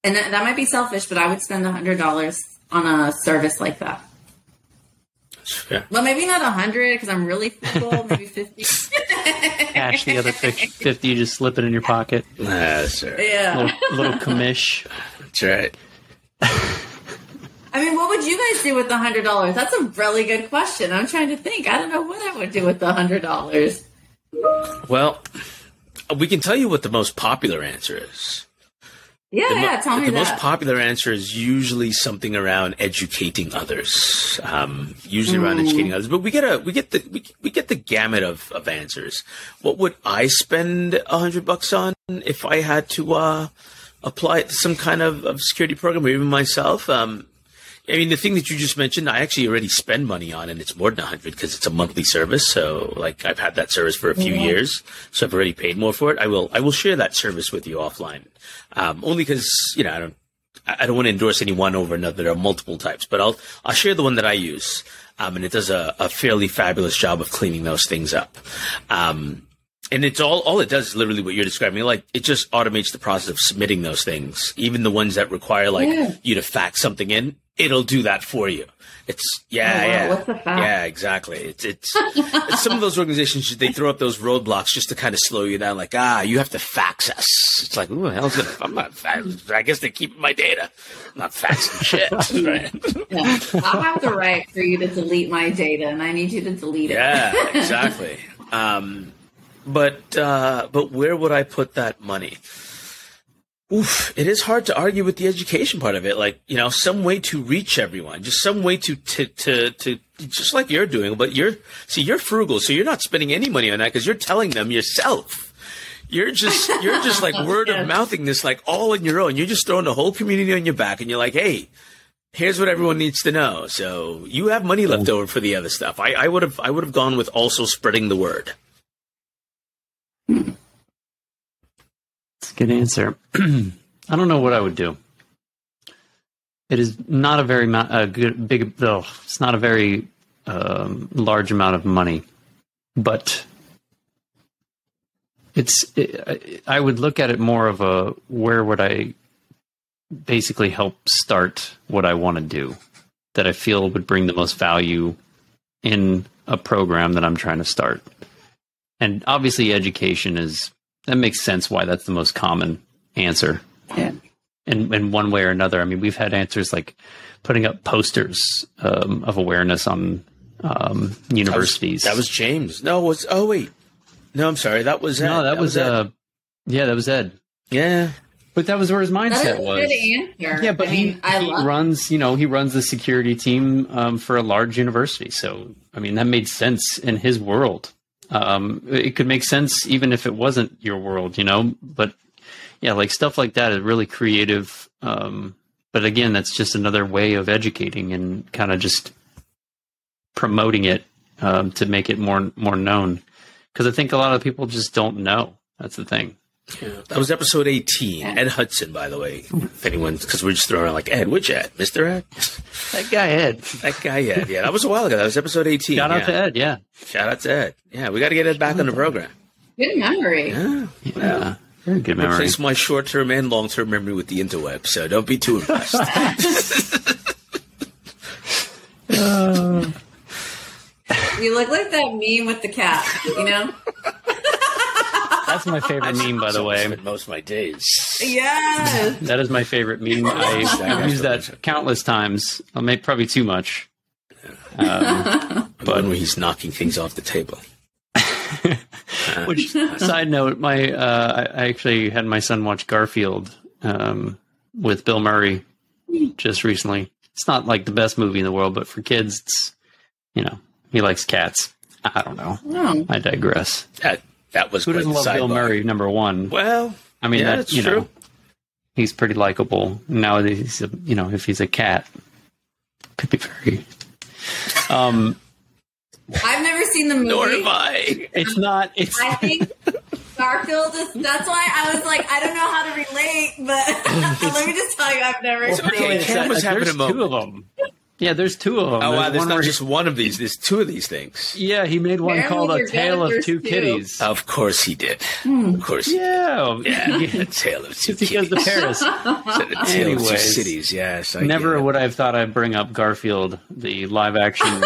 [SPEAKER 4] and that, that might be selfish, but I would spend a hundred dollars on a service like that.
[SPEAKER 2] Yeah.
[SPEAKER 4] Well, maybe not a hundred because I'm really frugal. maybe fifty.
[SPEAKER 3] Cash the other fif- 50, you just slip it in your pocket.
[SPEAKER 2] That's right.
[SPEAKER 4] yeah.
[SPEAKER 3] Little, little commish.
[SPEAKER 2] That's right.
[SPEAKER 4] I mean, what would you guys do with the hundred dollars? That's a really good question. I'm trying to think. I don't know what I would do with the hundred dollars.
[SPEAKER 2] Well, we can tell you what the most popular answer is.
[SPEAKER 4] Yeah,
[SPEAKER 2] The,
[SPEAKER 4] yeah. Tell me
[SPEAKER 2] the
[SPEAKER 4] that.
[SPEAKER 2] most popular answer is usually something around educating others. Um, usually around educating others, but we get a we get the we, we get the gamut of, of answers. What would I spend a hundred bucks on if I had to uh, apply it to some kind of, of security program, or even myself? Um, I mean, the thing that you just mentioned, I actually already spend money on, and it's more than a hundred because it's a monthly service. So, like, I've had that service for a few years, so I've already paid more for it. I will, I will share that service with you offline, um, only because you know I don't, I I don't want to endorse any one over another. There are multiple types, but I'll, I'll share the one that I use, um, and it does a, a fairly fabulous job of cleaning those things up. Um, and it's all all it does is literally what you're describing. Like it just automates the process of submitting those things, even the ones that require like
[SPEAKER 4] Yeah.
[SPEAKER 2] you to fax something in. It'll do that for you. It's yeah,
[SPEAKER 4] Oh, wow.
[SPEAKER 2] yeah,
[SPEAKER 4] What's the fax?
[SPEAKER 2] yeah, exactly. It's, it's it's some of those organizations they throw up those roadblocks just to kind of slow you down. Like ah, you have to fax us. It's like ooh, hell's gonna, I'm not. Fax, I guess they keep my data. I'm not faxing shit. Right?
[SPEAKER 4] Yeah. I'll have the right for you to delete my data, and I need you to delete it.
[SPEAKER 2] Yeah, exactly. um, but uh, but where would I put that money? Oof, it is hard to argue with the education part of it. Like you know, some way to reach everyone, just some way to to to, to just like you're doing. But you're see, you're frugal, so you're not spending any money on that because you're telling them yourself. You're just you're just like word of mouthing this like all on your own. You're just throwing the whole community on your back, and you're like, hey, here's what everyone needs to know. So you have money left over for the other stuff. I, I would have I would have gone with also spreading the word.
[SPEAKER 3] Good answer. I don't know what I would do. It is not a very ma- a good big. Ugh, it's not a very um, large amount of money, but it's. It, I would look at it more of a where would I basically help start what I want to do that I feel would bring the most value in a program that I'm trying to start. And obviously, education is that makes sense why that's the most common answer.
[SPEAKER 4] Yeah.
[SPEAKER 3] In in one way or another. I mean, we've had answers like putting up posters um, of awareness on um, universities.
[SPEAKER 2] That was James. No, it was oh wait. No, I'm sorry. That was Ed.
[SPEAKER 3] no, that, was,
[SPEAKER 2] Ed.
[SPEAKER 3] uh, yeah, that was Ed.
[SPEAKER 2] yeah.
[SPEAKER 3] But that was where his mindset
[SPEAKER 4] a
[SPEAKER 3] was.
[SPEAKER 4] good.
[SPEAKER 3] Yeah, but
[SPEAKER 4] I mean,
[SPEAKER 3] he,
[SPEAKER 4] I
[SPEAKER 3] he runs, you know, he runs the security team um, for a large university. So, I mean, that made sense in his world. Um, it could make sense even if it wasn't your world, you know. But yeah, like stuff like that is really creative. Um, but again, that's just another way of educating and kind of just promoting it um, to make it more more known. Because I think a lot of people just don't know. That's the thing.
[SPEAKER 2] That was episode 18. Ed Hudson, by the way. If anyone, because we're just throwing around like Ed, which Ed? Mr. Ed?
[SPEAKER 3] That guy Ed.
[SPEAKER 2] That guy, Ed. Yeah, that was a while ago. That was episode 18.
[SPEAKER 3] Shout out to Ed. Yeah.
[SPEAKER 2] Shout out to Ed. Yeah, we got to get Ed back on the program.
[SPEAKER 4] good memory.
[SPEAKER 2] Yeah.
[SPEAKER 3] Yeah. Very good memory.
[SPEAKER 2] Replace my short term and long term memory with the interweb, so don't be too impressed.
[SPEAKER 4] You look like that meme with the cat. You know?
[SPEAKER 3] That's my favorite meme, by the
[SPEAKER 2] I
[SPEAKER 3] way.
[SPEAKER 2] most of my days.
[SPEAKER 4] yes.
[SPEAKER 3] That is my favorite meme. I use that countless times. I make probably too much. Um,
[SPEAKER 2] The one where he's knocking things off the table.
[SPEAKER 3] which side note, my uh, I I actually had my son watch Garfield um, with Bill Murray just recently. It's not like the best movie in the world, but for kids, it's you know he likes cats. I don't know.
[SPEAKER 4] Oh.
[SPEAKER 3] I digress.
[SPEAKER 2] That that was
[SPEAKER 3] Who
[SPEAKER 2] quite
[SPEAKER 3] doesn't
[SPEAKER 2] the
[SPEAKER 3] love Bill. Murray? Number one.
[SPEAKER 2] Well,
[SPEAKER 3] I mean,
[SPEAKER 2] yeah,
[SPEAKER 3] that,
[SPEAKER 2] that's
[SPEAKER 3] you
[SPEAKER 2] true.
[SPEAKER 3] know, he's pretty likable. Nowadays, he's a, you know, if he's a cat, could be very. Um,
[SPEAKER 4] I've never seen the movie.
[SPEAKER 2] Nor have I.
[SPEAKER 3] it's not. It's
[SPEAKER 4] I think Garfield is. That's why I was like, I don't know how to relate, but let me just tell you, I've never.
[SPEAKER 2] It's okay. Cam was having
[SPEAKER 3] there's
[SPEAKER 2] a moment.
[SPEAKER 3] two of them. Yeah, there's two of them.
[SPEAKER 2] Oh, wow. There's not
[SPEAKER 3] where-
[SPEAKER 2] just one of these. There's two of these things.
[SPEAKER 3] yeah, he made one
[SPEAKER 4] Apparently
[SPEAKER 3] called A Tale of Two
[SPEAKER 4] two.
[SPEAKER 3] Kitties.
[SPEAKER 2] Of course he did. Hmm. Of course. he
[SPEAKER 3] Yeah,
[SPEAKER 2] did. Yeah. A tale of two
[SPEAKER 3] It's because
[SPEAKER 2] kitties.
[SPEAKER 3] of Paris.
[SPEAKER 2] A tale of two cities. Yes. I
[SPEAKER 3] Never would I have thought I'd bring up Garfield, the live action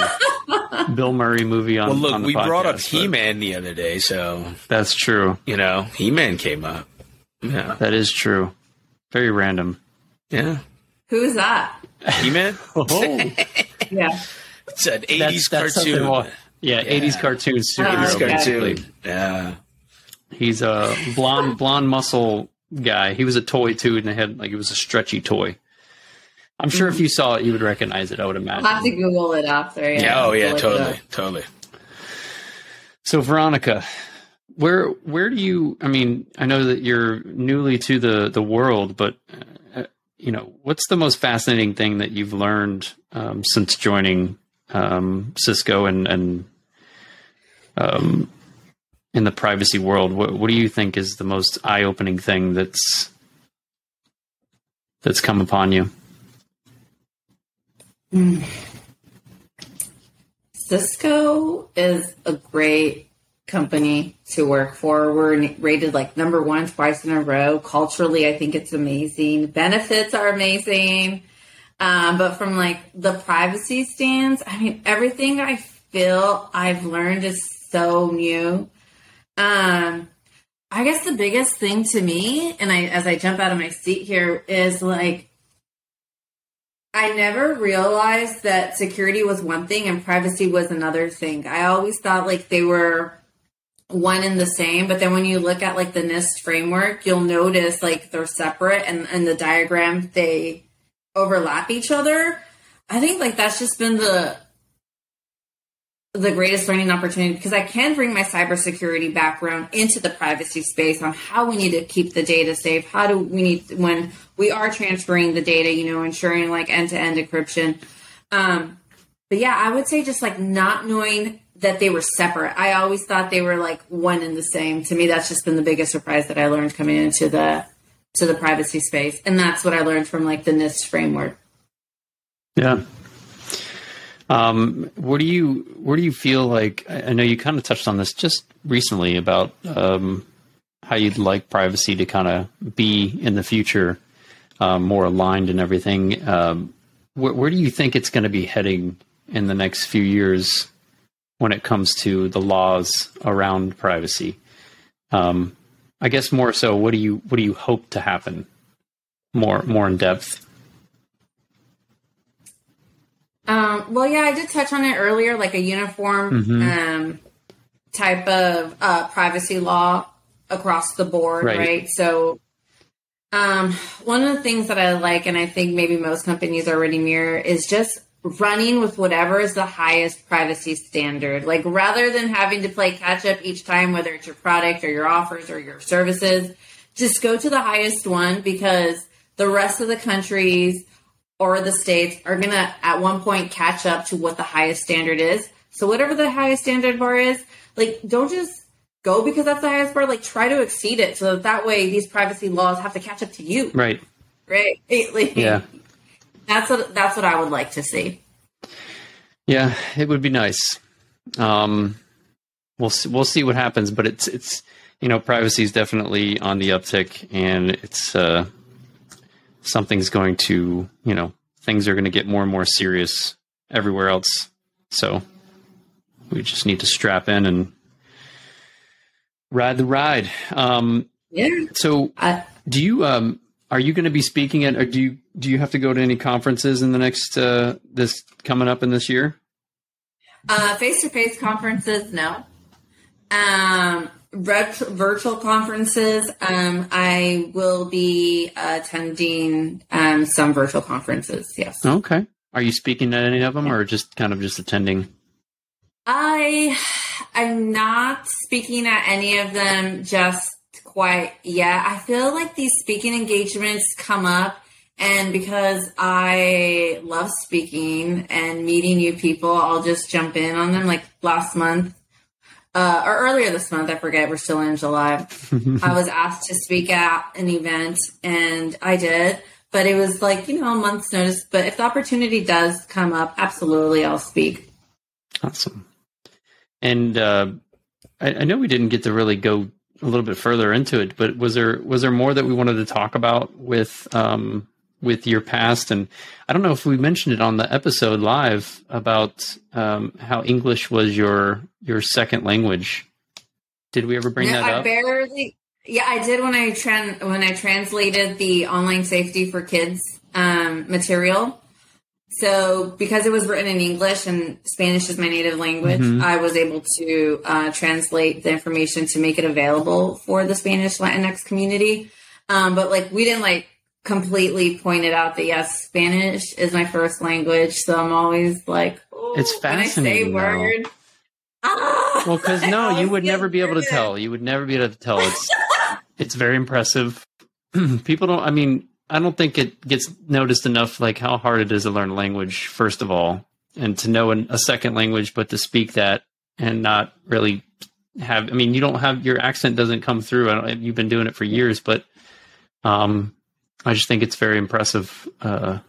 [SPEAKER 3] Bill Murray movie on.
[SPEAKER 2] Well, look,
[SPEAKER 3] on the
[SPEAKER 2] we brought up He Man the other day, so
[SPEAKER 3] That's true.
[SPEAKER 2] you know, He Man came up. Yeah.
[SPEAKER 3] That is true. Very random.
[SPEAKER 2] Yeah.
[SPEAKER 4] Who's that?
[SPEAKER 2] He Man?
[SPEAKER 3] Oh,
[SPEAKER 4] Yeah.
[SPEAKER 2] It's an 80s
[SPEAKER 3] that's, that's
[SPEAKER 2] cartoon.
[SPEAKER 3] wa- Yeah, 80s cartoon superhero.
[SPEAKER 2] 80s
[SPEAKER 4] okay.
[SPEAKER 3] basically.
[SPEAKER 2] cartoon. Yeah.
[SPEAKER 3] He's a blonde, blonde muscle guy. He was a toy too, and they had like it was a stretchy toy. I'm sure if you saw it, you would recognize it. I would imagine.
[SPEAKER 4] I'll have to Google it after. Yeah.
[SPEAKER 2] Yeah. Oh, yeah. Totally. Totally.
[SPEAKER 3] So Veronica, where where do you? I mean, I know that you're newly to the the world, but uh, you know, what's the most fascinating thing that you've learned um, since joining um, Cisco and and um, in the privacy world? What what do you think is the most eye opening thing that's that's come upon you?
[SPEAKER 4] Cisco is a great company to work for. We're rated like number one twice in a row. Culturally, I think it's amazing. Benefits are amazing. Um, but from like the privacy stands, I mean, everything I feel I've learned is so new. Um, I guess the biggest thing to me, and I as I jump out of my seat here, is like I never realized that security was one thing and privacy was another thing. I always thought like they were one and the same, but then when you look at like the NIST framework, you'll notice like they're separate and in the diagram they overlap each other. I think like that's just been the the greatest learning opportunity because I can bring my cybersecurity background into the privacy space on how we need to keep the data safe. How do we need when we are transferring the data, you know, ensuring like end to end encryption. Um, but yeah, I would say just like not knowing that they were separate. I always thought they were like one and the same. To me, that's just been the biggest surprise that I learned coming into the to the privacy space, and that's what I learned from like the NIST framework.
[SPEAKER 3] Yeah. Um, what do you where do you feel like? I know you kind of touched on this just recently about um, how you'd like privacy to kind of be in the future, um, more aligned and everything. Um, where, where do you think it's going to be heading in the next few years when it comes to the laws around privacy? Um, I guess more so. What do you what do you hope to happen? More more in depth.
[SPEAKER 4] Um, well, yeah, I did touch on it earlier, like a uniform
[SPEAKER 3] Mhm.
[SPEAKER 4] um, type of uh, privacy law across the board,
[SPEAKER 3] Right.
[SPEAKER 4] right? So, um, one of the things that I like, and I think maybe most companies already mirror, is just running with whatever is the highest privacy standard. Like, rather than having to play catch up each time, whether it's your product or your offers or your services, just go to the highest one because the rest of the countries or the states are going to at one point catch up to what the highest standard is. So whatever the highest standard bar is, like don't just go because that's the highest bar, like try to exceed it so that, that way these privacy laws have to catch up to you,
[SPEAKER 3] Right.
[SPEAKER 4] right? Like,
[SPEAKER 3] Yeah.
[SPEAKER 4] That's what that's what I would like to see.
[SPEAKER 3] Yeah, it would be nice. Um, we'll see, we'll see what happens, but it's it's you know privacy is definitely on the uptick, and it's uh, something's going to you know things are going to get more and more serious everywhere else. So we just need to strap in and ride the ride. Um,
[SPEAKER 4] Yeah.
[SPEAKER 3] so
[SPEAKER 4] I,
[SPEAKER 3] do you um are you going to be speaking at or do you do you have to go to any conferences in the next uh this coming up in this year?
[SPEAKER 4] Uh, face-to-face conferences, no. Um, virtual conferences, um, I will be attending um, some virtual conferences. Yes,
[SPEAKER 3] Okay. Are you speaking at any of them or just kind of just attending?
[SPEAKER 4] I I am not speaking at any of them just quite yet. I feel like these speaking engagements come up and because I love speaking and meeting new people, I'll just jump in on them. Like last month, uh, or earlier this month, I forget, we're still in July. I was asked to speak at an event and I did, but it was like, you know, a month's notice. But if the opportunity does come up, absolutely, I'll speak.
[SPEAKER 3] Awesome. And uh, I, I know we didn't get to really go a little bit further into it, but was there was there more that we wanted to talk about with um, with your past? And I don't know if we mentioned it on the episode live about um, how English was your your second language. Did we ever bring
[SPEAKER 4] No,
[SPEAKER 3] that
[SPEAKER 4] I
[SPEAKER 3] up?
[SPEAKER 4] barely. Yeah, I did when I tran- when I translated the online safety for kids um, material. So because it was written in English and Spanish is my native language,
[SPEAKER 3] Mhm.
[SPEAKER 4] I was able to uh, translate the information to make it available for the Spanish Latinx community. Um, but like we didn't like completely point it out that yes, Spanish is my first language. So I'm always like, "Ooh,"
[SPEAKER 3] It's
[SPEAKER 4] when I say
[SPEAKER 3] fascinating,
[SPEAKER 4] word. Ah!
[SPEAKER 3] Well, because no, you would never be able to tell. You would never be able to tell. It's it's very impressive. People don't. I mean, I don't think it gets noticed enough. Like how hard it is to learn a language, first of all, and to know an, a second language, but to speak that and not really have. I mean, you don't have your accent doesn't come through. I don't, you've been doing it for years, but um, I just think it's very impressive. Uh,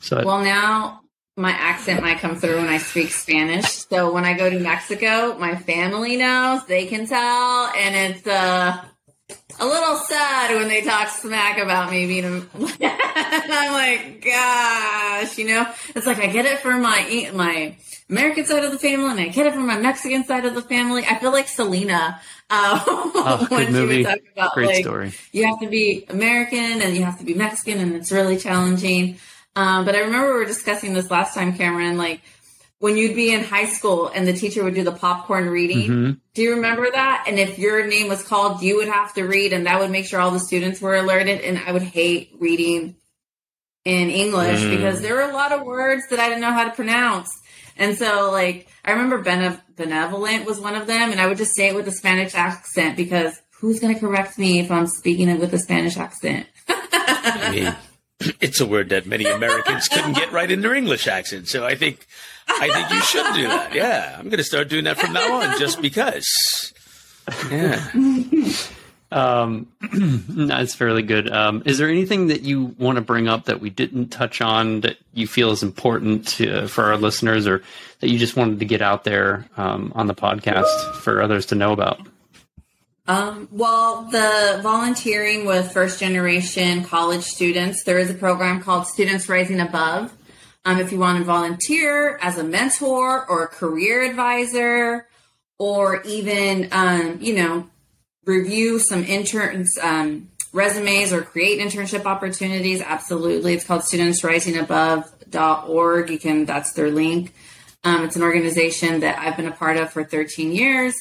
[SPEAKER 3] so I-
[SPEAKER 4] Well, now my accent might come through when I speak Spanish. So when I go to Mexico, my family knows, they can tell, and it's uh, a little sad when they talk smack about me being. A, and I'm like, gosh, you know, it's like I get it from my my American side of the family, and I get it from my Mexican side of the family. I feel like Selena. Uh,
[SPEAKER 3] oh,
[SPEAKER 4] when she
[SPEAKER 3] movie,
[SPEAKER 4] would talk about
[SPEAKER 3] great
[SPEAKER 4] like
[SPEAKER 3] story.
[SPEAKER 4] you have to be American and you have to be Mexican, and it's really challenging. Um, but I remember we were discussing this last time, Cameron, like when you'd be in high school and the teacher would do the popcorn reading.
[SPEAKER 3] Mhm.
[SPEAKER 4] Do you remember that? And if your name was called, you would have to read, and that would make sure all the students were alerted. And I would hate reading in English
[SPEAKER 2] Mm.
[SPEAKER 4] because there were a lot of words that I didn't know how to pronounce. And so, like, I remember Bene- benevolent was one of them, and I would just say it with a Spanish accent because who's going to correct me if I'm speaking it with a Spanish accent?
[SPEAKER 2] I mean, it's a word that many Americans couldn't get right in their English accent. So I think, I think you should do that. Yeah, I'm going to start doing that from now on, just because. Yeah.
[SPEAKER 3] Um, that's fairly good. Um, is there anything that you want to bring up that we didn't touch on that you feel is important to, for our listeners, or that you just wanted to get out there um, on the podcast for others to know about?
[SPEAKER 4] Um, well, the volunteering with first generation college students, there is a program called Students Rising Above. Um, if you want to volunteer as a mentor or a career advisor, or even, um, you know, review some interns, um, resumes or create internship opportunities, absolutely. It's called studentsrisingabove.org. You can, that's their link. Um, it's an organization that I've been a part of for 13 years.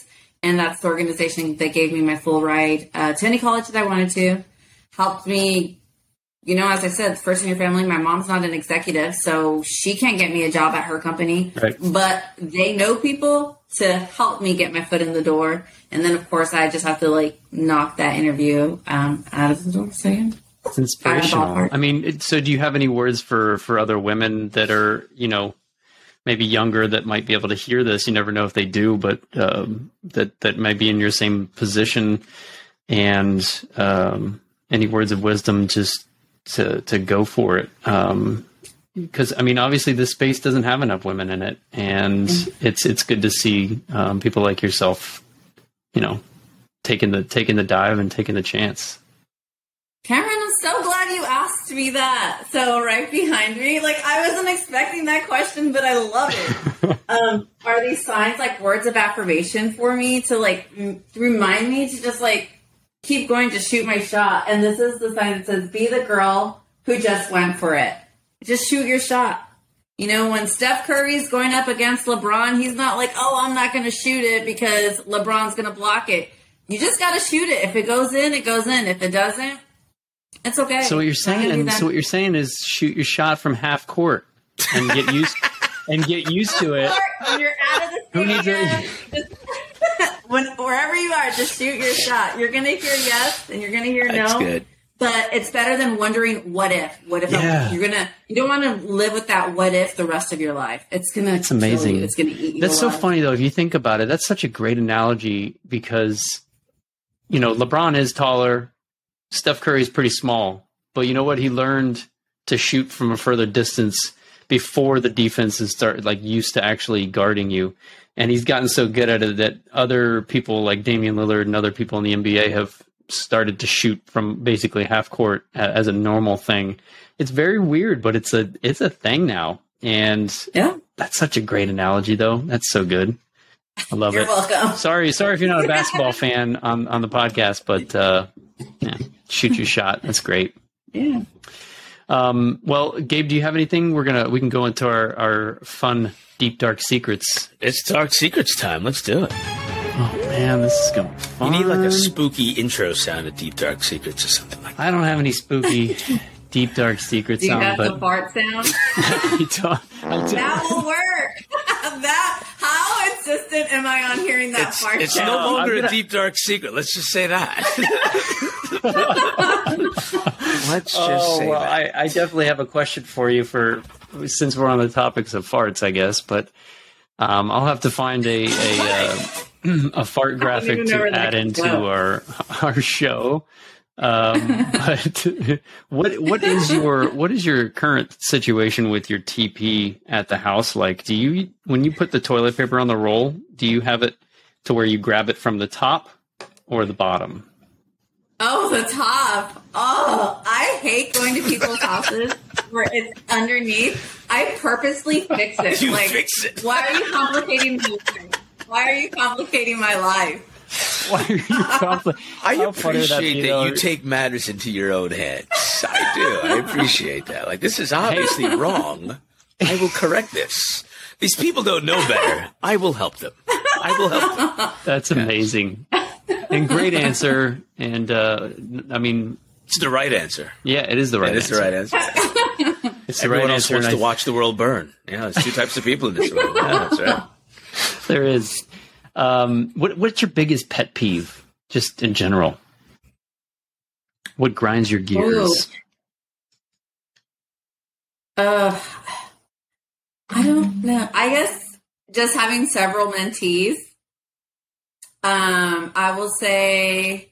[SPEAKER 4] And that's the organization that gave me my full ride uh, to any college that I wanted to. Helped me, you know, as I said, first in your family, my mom's not an executive, so she can't get me a job at her company.
[SPEAKER 3] Right.
[SPEAKER 4] But they know people to help me get my foot in the door. And then, of course, I just have to like knock that interview um, out of the door. So, yeah.
[SPEAKER 3] It's inspirational. I mean, it, so do you have any words for for other women that are, you know, maybe younger that might be able to hear this? You never know if they do, but um, that that might be in your same position. And um, any words of wisdom, just to to go for it. Um, because I mean, obviously, this space doesn't have enough women in it, and it's it's good to see um, people like yourself, you know, taking the taking the dive and taking the chance.
[SPEAKER 4] Cameron, I'm so glad you asked me that. So right behind me, like I wasn't expecting that question, but I love it. um, are these signs like words of affirmation for me to like m- remind me to just like keep going to shoot my shot? And this is the sign that says, "Be the girl who just went for it. Just shoot your shot." You know, when Steph Curry's going up against LeBron, he's not like, "Oh, I'm not going to shoot it because LeBron's going to block it." You just got to shoot it. If it goes in, it goes in. If it doesn't, it's okay.
[SPEAKER 3] So what you're
[SPEAKER 4] Not gonna be
[SPEAKER 3] saying,
[SPEAKER 4] that-
[SPEAKER 3] so what you're saying is shoot your shot from half court and get used and get used to it.
[SPEAKER 4] when you're out of the
[SPEAKER 3] Who needs
[SPEAKER 4] stadium,
[SPEAKER 3] a-
[SPEAKER 4] just- when wherever you are, just shoot your shot. You're gonna hear yes, and you're gonna hear
[SPEAKER 2] That's
[SPEAKER 4] no.
[SPEAKER 2] good.
[SPEAKER 4] but it's better than wondering what if. What if
[SPEAKER 3] Yeah.
[SPEAKER 4] You're gonna? You don't want to live with that what if the rest of your life. It's gonna.
[SPEAKER 3] It's amazing.
[SPEAKER 4] It's gonna eat you.
[SPEAKER 3] That's so funny though. If you think about it, that's such a great analogy because, you know, LeBron is taller, Steph Curry is pretty small, but you know what? He learned to shoot from a further distance before the defenses start like used to actually guarding you, and he's gotten so good at it that other people like Damian Lillard and other people in the NBA have started to shoot from basically half court as a normal thing. It's very weird, but it's a it's a thing now, and
[SPEAKER 4] Yeah.
[SPEAKER 3] that's such a great analogy, though. That's so good. I love
[SPEAKER 4] You're
[SPEAKER 3] it.
[SPEAKER 4] welcome.
[SPEAKER 3] Sorry, sorry if you're not a basketball fan on on the podcast, but uh, yeah, shoot your shot. That's great.
[SPEAKER 4] Yeah.
[SPEAKER 3] Um, well, Gabe, do you have anything? We're gonna we can go into our our fun deep dark secrets.
[SPEAKER 2] It's Dark Secrets time. Let's do it.
[SPEAKER 3] Oh man, this is going
[SPEAKER 2] You
[SPEAKER 3] fun.
[SPEAKER 2] You need like a spooky intro sound of Deep Dark Secrets or something like that.
[SPEAKER 3] I don't have any spooky deep dark secret
[SPEAKER 4] Do you
[SPEAKER 3] sound,
[SPEAKER 4] have the fart sound?
[SPEAKER 3] I don't, I don't-
[SPEAKER 4] that will work. that. How am I on hearing that
[SPEAKER 2] It's,
[SPEAKER 4] fart
[SPEAKER 2] it's
[SPEAKER 4] sound?
[SPEAKER 2] no longer
[SPEAKER 3] I'm
[SPEAKER 2] a deep dark secret. Let's just say that. Let's just
[SPEAKER 3] Oh,
[SPEAKER 2] say
[SPEAKER 3] well,
[SPEAKER 2] that.
[SPEAKER 3] I, I definitely have a question for you for since we're on the topics of farts, I guess. But um, I'll have to find a a, uh, a fart graphic to add into
[SPEAKER 4] go.
[SPEAKER 3] our our show. Um, but what what is your what is your current situation with your TP at the house like? Do you when you put the toilet paper on the roll, do you have it to where you grab it from the top or the bottom?
[SPEAKER 4] Oh, the top. Oh, I hate going to people's houses where it's underneath. I purposely fix it.
[SPEAKER 2] You
[SPEAKER 4] like,
[SPEAKER 2] fix it.
[SPEAKER 4] Why are you complicating my life? Why are you complicating my life?
[SPEAKER 3] Why are you compli-
[SPEAKER 2] I
[SPEAKER 3] How funny would
[SPEAKER 2] appreciate
[SPEAKER 3] be,
[SPEAKER 2] that,
[SPEAKER 3] though?
[SPEAKER 2] you take matters into your own hands. I do. I appreciate that. Like this is obviously wrong. I will correct this. These people don't know better. I will help them. I will help them.
[SPEAKER 3] That's amazing. and great answer. And uh, I mean,
[SPEAKER 2] It's the right answer.
[SPEAKER 3] yeah, it is the right
[SPEAKER 2] It is
[SPEAKER 3] answer.
[SPEAKER 2] the right answer.
[SPEAKER 3] It's the
[SPEAKER 2] Everyone
[SPEAKER 3] right
[SPEAKER 2] else
[SPEAKER 3] answer.
[SPEAKER 2] wants to
[SPEAKER 3] I-
[SPEAKER 2] watch the world burn. Yeah, there's two types of people in this world. Yeah, that's right.
[SPEAKER 3] There is. Um, what, what's your biggest pet peeve, just in general? What grinds your gears?
[SPEAKER 4] Uh, I don't know. I guess just having several mentees. Um, I will say.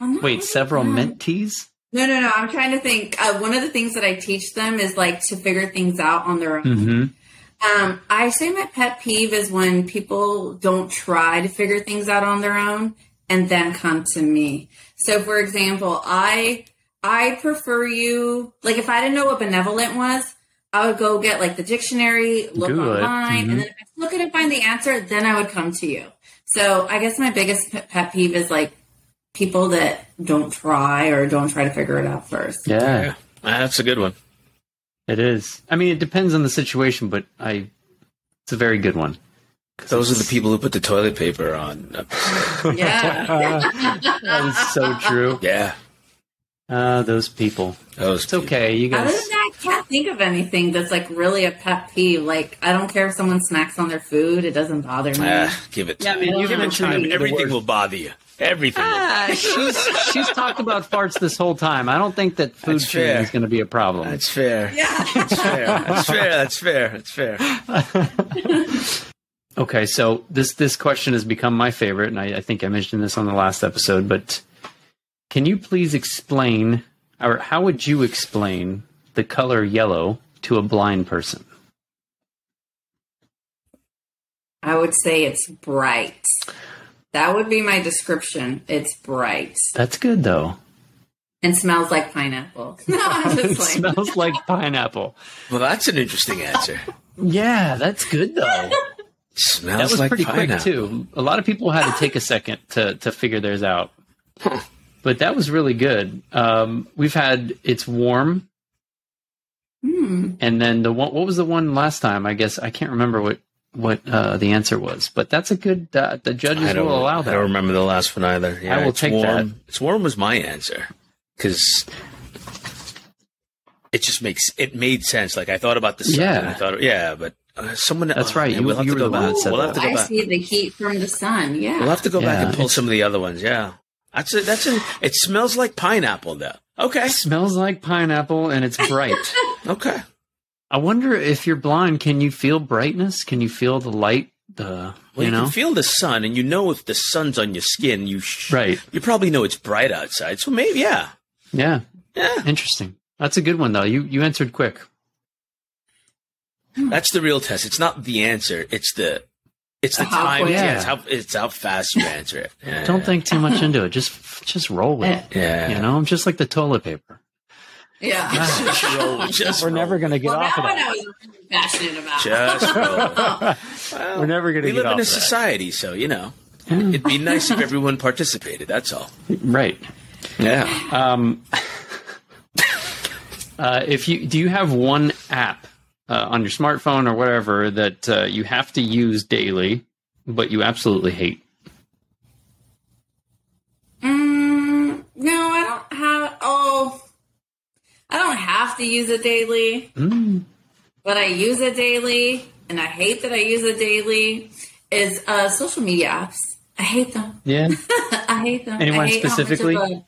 [SPEAKER 3] Wait, several mentees?
[SPEAKER 4] No, no, no. I'm trying to think. Uh, one of the things that I teach them is like to figure things out on their own.
[SPEAKER 3] Mm-hmm.
[SPEAKER 4] Um, I say my pet peeve is when people don't try to figure things out on their own and then come to me. So, for example, I I prefer you like if I didn't know what benevolent was, I would go get like the dictionary, look
[SPEAKER 3] Google it.
[SPEAKER 4] online,
[SPEAKER 3] Mhm.
[SPEAKER 4] and then if I still couldn't find the answer, then I would come to you. So, I guess my biggest pet pet peeve is like people that don't try or don't try to figure it out first.
[SPEAKER 3] Yeah,
[SPEAKER 2] Yeah, that's a good one.
[SPEAKER 3] It is. I mean, it depends on the situation, but I, it's a very good one.
[SPEAKER 2] Those are the people who put the toilet paper on.
[SPEAKER 4] Yeah.
[SPEAKER 3] that is so true.
[SPEAKER 2] Yeah,
[SPEAKER 3] Uh, those people.
[SPEAKER 2] those.
[SPEAKER 3] It's okay. You guys.
[SPEAKER 4] Other
[SPEAKER 3] guys.
[SPEAKER 4] than that, I can't think of anything that's like really a pet peeve. Like, I don't care if someone snacks on their food; it doesn't bother me.
[SPEAKER 2] Ah, give it.
[SPEAKER 3] Yeah, I mean,
[SPEAKER 4] you
[SPEAKER 2] give it
[SPEAKER 4] mentioned
[SPEAKER 2] time. Everything will bother you. Everything.
[SPEAKER 3] Ah, she's she's talked about farts this whole time. I don't think that food
[SPEAKER 2] That's
[SPEAKER 3] chewing is going to be a problem.
[SPEAKER 2] That's fair.
[SPEAKER 4] yeah,
[SPEAKER 2] That's fair. That's fair. That's fair. That's fair.
[SPEAKER 3] Okay, so this this question has become my favorite, and I, I think I mentioned this on the last episode. But can you please explain, or how would you explain the color yellow to a blind person?
[SPEAKER 4] I would say it's bright. That would be my description. It's bright
[SPEAKER 3] That's good though.
[SPEAKER 4] and smells like pineapple. No,
[SPEAKER 3] it smells like pineapple.
[SPEAKER 2] Well, that's an interesting answer.
[SPEAKER 3] Yeah, that's good though. That
[SPEAKER 2] Smells
[SPEAKER 3] was
[SPEAKER 2] like
[SPEAKER 3] pretty
[SPEAKER 2] pineapple.
[SPEAKER 3] quick too. A lot of people had to take a second to to figure theirs out. But that was really good. Um, we've had it's warm,
[SPEAKER 4] hmm.
[SPEAKER 3] and then the one. What was the one last time? I guess I can't remember what what uh, the answer was. But that's a good. Uh, the judges will allow that.
[SPEAKER 2] I don't remember the last one either. Yeah,
[SPEAKER 3] I will
[SPEAKER 2] it's
[SPEAKER 3] take
[SPEAKER 2] warm.
[SPEAKER 3] that.
[SPEAKER 2] It's warm was my answer because it just makes it made sense. Like I thought about the sun.
[SPEAKER 3] Yeah.
[SPEAKER 2] and I thought, yeah, but uh, someone.
[SPEAKER 3] That's
[SPEAKER 2] oh,
[SPEAKER 3] right.
[SPEAKER 2] man,
[SPEAKER 3] You-
[SPEAKER 2] we'll have
[SPEAKER 3] you
[SPEAKER 2] to go back.
[SPEAKER 3] that said
[SPEAKER 2] We'll have to go
[SPEAKER 4] I
[SPEAKER 2] back.
[SPEAKER 4] see the heat from the sun. Yeah.
[SPEAKER 2] We'll have to go back and pull some of the other ones. Yeah, that's a, that's a. It smells like pineapple though. Okay.
[SPEAKER 3] Smells like pineapple and it's bright.
[SPEAKER 2] Okay.
[SPEAKER 3] I wonder if you're blind, can you feel brightness? Can you feel the light? The
[SPEAKER 2] Well,
[SPEAKER 3] you
[SPEAKER 2] you,
[SPEAKER 3] know,
[SPEAKER 2] can feel the sun, and you know if the sun's on your skin, you sh-
[SPEAKER 3] right?
[SPEAKER 2] You probably know it's bright outside. So maybe, yeah,
[SPEAKER 3] Yeah,
[SPEAKER 2] yeah.
[SPEAKER 3] interesting. That's a good one though. You you answered quick.
[SPEAKER 2] That's the real test. It's not the answer. It's the it's the
[SPEAKER 4] How
[SPEAKER 2] time.
[SPEAKER 4] quick.
[SPEAKER 2] Yeah.
[SPEAKER 3] Yeah.
[SPEAKER 2] It's how it's how fast you answer it. Yeah.
[SPEAKER 3] Don't think too much into it. Just just roll with it.
[SPEAKER 2] Yeah.
[SPEAKER 3] You know, just like the toilet paper.
[SPEAKER 4] Yeah.
[SPEAKER 2] Just roll. Just
[SPEAKER 3] We're
[SPEAKER 2] roll.
[SPEAKER 3] never gonna get
[SPEAKER 4] well,
[SPEAKER 3] off
[SPEAKER 4] that
[SPEAKER 3] of
[SPEAKER 4] one
[SPEAKER 3] that.
[SPEAKER 4] I was really passionate about.
[SPEAKER 2] Just roll. Well,
[SPEAKER 3] We're never gonna get off.
[SPEAKER 2] we live in a
[SPEAKER 3] of that.
[SPEAKER 2] society, so you know, it'd be nice if everyone participated. That's all.
[SPEAKER 3] Right.
[SPEAKER 2] Yeah.
[SPEAKER 3] Um, uh, if you do you have one app uh, on your smartphone or whatever that uh, you have to use daily, but you absolutely hate?
[SPEAKER 4] Mm, no, I don't have. Oh, I don't have to use it daily,
[SPEAKER 3] Mm.
[SPEAKER 4] but I use it daily, and I hate that I use it daily. Is uh, social media apps. I hate them.
[SPEAKER 3] Yeah.
[SPEAKER 4] I hate them.
[SPEAKER 3] Anyone
[SPEAKER 4] hate
[SPEAKER 3] specifically?
[SPEAKER 4] a-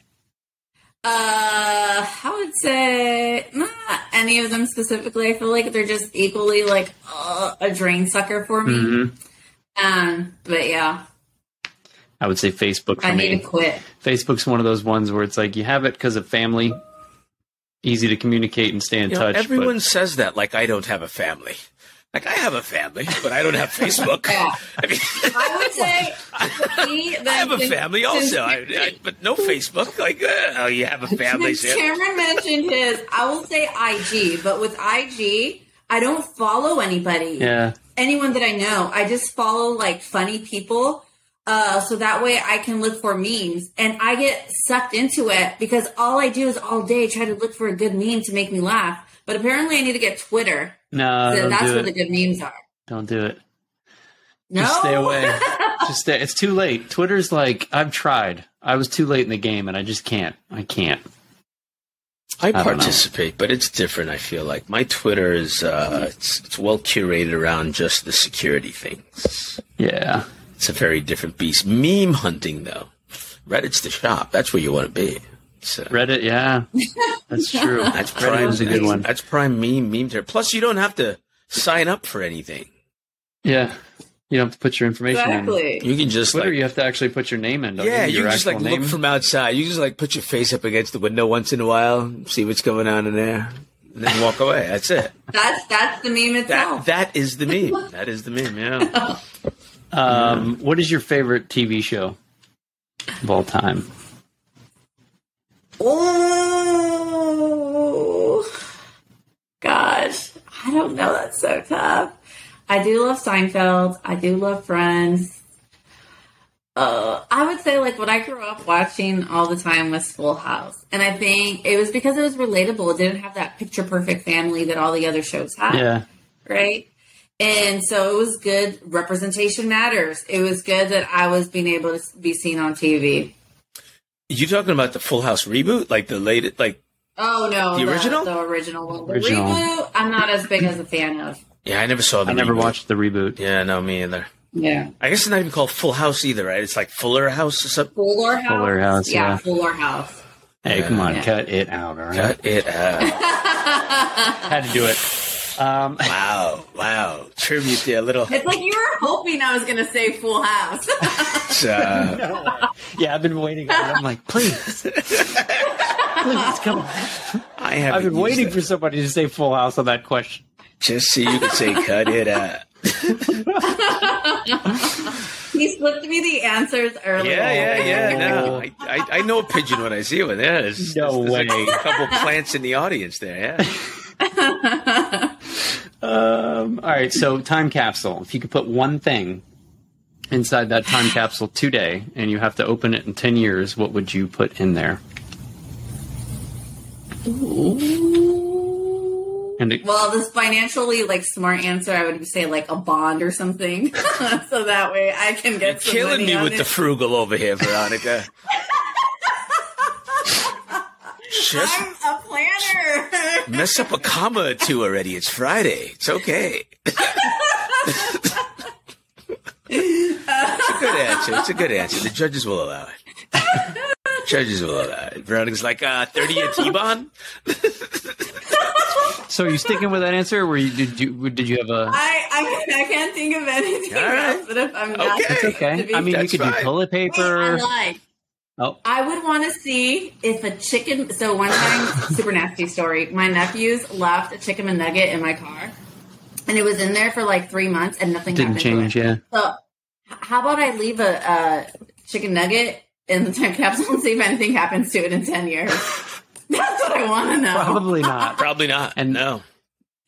[SPEAKER 4] uh, I would say not any of them specifically. I feel like they're just equally like uh, a drain sucker for me.
[SPEAKER 3] Mhm.
[SPEAKER 4] Um, but yeah,
[SPEAKER 3] I would say Facebook for
[SPEAKER 4] I need
[SPEAKER 3] me.
[SPEAKER 4] to quit.
[SPEAKER 3] Facebook's one of those ones where it's like you have it because of family, easy to communicate and stay in
[SPEAKER 2] You know,
[SPEAKER 3] touch.
[SPEAKER 2] everyone says that like I don't have a family. Like I have a family, but I don't have Facebook.
[SPEAKER 4] Yeah.
[SPEAKER 2] I mean,
[SPEAKER 4] I would say for me,
[SPEAKER 2] I have a
[SPEAKER 4] since-
[SPEAKER 2] family also, I, I, but no Facebook. Like, uh, oh, you have a family.
[SPEAKER 4] Since Cameron mentioned his, I will say IG, but with IG, I don't follow anybody.
[SPEAKER 3] yeah,
[SPEAKER 4] anyone that I know. I just follow like funny people. Uh, so that way I can look for memes and I get sucked into it because all I do is all day try to look for a good meme to make me laugh. But apparently I need to get Twitter.
[SPEAKER 3] no,
[SPEAKER 4] So
[SPEAKER 3] don't
[SPEAKER 4] that's
[SPEAKER 3] do
[SPEAKER 4] where
[SPEAKER 3] it.
[SPEAKER 4] the good memes are.
[SPEAKER 3] Don't do it.
[SPEAKER 4] No.
[SPEAKER 3] Just stay away. just stay. It's too late. Twitter's like I've tried. I was too late in the game, and I just can't. I can't.
[SPEAKER 2] I
[SPEAKER 3] don't
[SPEAKER 2] participate, but it's different. I feel like my Twitter is uh, it's, it's well curated around just the security things.
[SPEAKER 3] Yeah.
[SPEAKER 2] It's a very different beast. Meme hunting, though, Reddit's the shop. That's where you want to be. So,
[SPEAKER 3] Reddit. Yeah, that's true.
[SPEAKER 2] that's prime.
[SPEAKER 3] was a good
[SPEAKER 2] that's-
[SPEAKER 3] one.
[SPEAKER 2] That's prime meme meme. Ter- Plus, you don't have to sign up for anything.
[SPEAKER 3] Yeah, you don't have to put your information in.
[SPEAKER 2] You can just
[SPEAKER 3] Twitter,
[SPEAKER 2] like,
[SPEAKER 3] you have to actually put your name in. Don't
[SPEAKER 2] yeah,
[SPEAKER 3] you?
[SPEAKER 2] you can just like
[SPEAKER 3] actual name.
[SPEAKER 2] look from outside. You just like put your face up against the window once in a while, see what's going on in there, and then walk away. That's it.
[SPEAKER 4] That's that's the meme itself.
[SPEAKER 2] That that is the meme. That is the meme. Yeah.
[SPEAKER 3] Um, what is your favorite TV show of all time?
[SPEAKER 4] Oh gosh, I don't know. That's so tough. I do love Seinfeld. I do love Friends. Uh, I would say like what I grew up watching all the time was Full House, and I think it was because it was relatable. It didn't have that picture perfect family that all the other shows had.
[SPEAKER 3] Yeah,
[SPEAKER 4] right? And so it was good. Representation matters. It was good that I was being able to be seen on TV.
[SPEAKER 2] You talking about the Full House reboot, like the latest, like
[SPEAKER 4] Oh no,
[SPEAKER 2] The original?
[SPEAKER 4] the original one. The
[SPEAKER 3] Original.
[SPEAKER 4] reboot, I'm not as big as a fan of.
[SPEAKER 2] yeah, I never saw the.
[SPEAKER 3] I never watched the reboot.
[SPEAKER 2] Yeah, no, me either.
[SPEAKER 4] Yeah,
[SPEAKER 2] I guess it's not even called Full House either, right? It's like Fuller House or something.
[SPEAKER 4] Fuller House.
[SPEAKER 3] Fuller House,
[SPEAKER 4] yeah,
[SPEAKER 3] yeah.
[SPEAKER 4] Fuller House.
[SPEAKER 3] Hey, come on,
[SPEAKER 4] Yeah.
[SPEAKER 3] cut it out. All right,
[SPEAKER 2] Cut it out.
[SPEAKER 3] had to do it. Um,
[SPEAKER 2] wow, wow. Tribute there, a little.
[SPEAKER 4] It's like you were hoping I was going to say Full House.
[SPEAKER 2] Uh,
[SPEAKER 3] yeah, I've been waiting. I'm like, please, please, come on.
[SPEAKER 2] I have
[SPEAKER 3] I've been waiting for somebody to say Full House on that question.
[SPEAKER 2] just so you could say "cut it out."
[SPEAKER 4] he slipped me the answers earlier.
[SPEAKER 2] Yeah, yeah, yeah. No, I, I, I know a pigeon when I see one. Yeah, there's,
[SPEAKER 3] No
[SPEAKER 2] there's, there's
[SPEAKER 3] way.
[SPEAKER 2] a couple plants in the audience there. Yeah.
[SPEAKER 3] Um, all right, so time capsule. If you could put one thing inside that time capsule today, and you have to open it in ten years, what would you put in there? And it,
[SPEAKER 4] Well, this financially like smart answer, I would say like a bond or something, so that way I can get some
[SPEAKER 2] Killing
[SPEAKER 4] money
[SPEAKER 2] me with
[SPEAKER 4] it.
[SPEAKER 2] the frugal over here, Veronica. Just
[SPEAKER 4] I'm a planner.
[SPEAKER 2] mess up a comma or two already. It's Friday. It's okay. it's a good answer. It's a good answer. The judges will allow it. charges of all that. Veronica's like, uh, 30 a T-bond?
[SPEAKER 3] So are you sticking with that answer? Or you, did you did you have a?
[SPEAKER 4] I, I, I can't think of anything
[SPEAKER 2] All right.
[SPEAKER 4] else, but if I'm not,
[SPEAKER 2] Okay.
[SPEAKER 3] It's okay. I mean, you could
[SPEAKER 2] fine.
[SPEAKER 3] do toilet
[SPEAKER 4] Wait, I
[SPEAKER 3] paper.
[SPEAKER 4] lied.
[SPEAKER 3] Oh,
[SPEAKER 4] I would want to see if a chicken. So one time, super nasty story. My nephews left a chicken and nugget in my car, and it was in there for like three months, and nothing
[SPEAKER 3] didn't
[SPEAKER 4] happened
[SPEAKER 3] change.
[SPEAKER 4] To it.
[SPEAKER 3] Yeah.
[SPEAKER 4] So, how about I leave a, a chicken nugget in the time capsule and see if anything happens to it in ten years? That's what I want to know.
[SPEAKER 3] Probably not.
[SPEAKER 2] Probably not.
[SPEAKER 3] And-
[SPEAKER 2] no.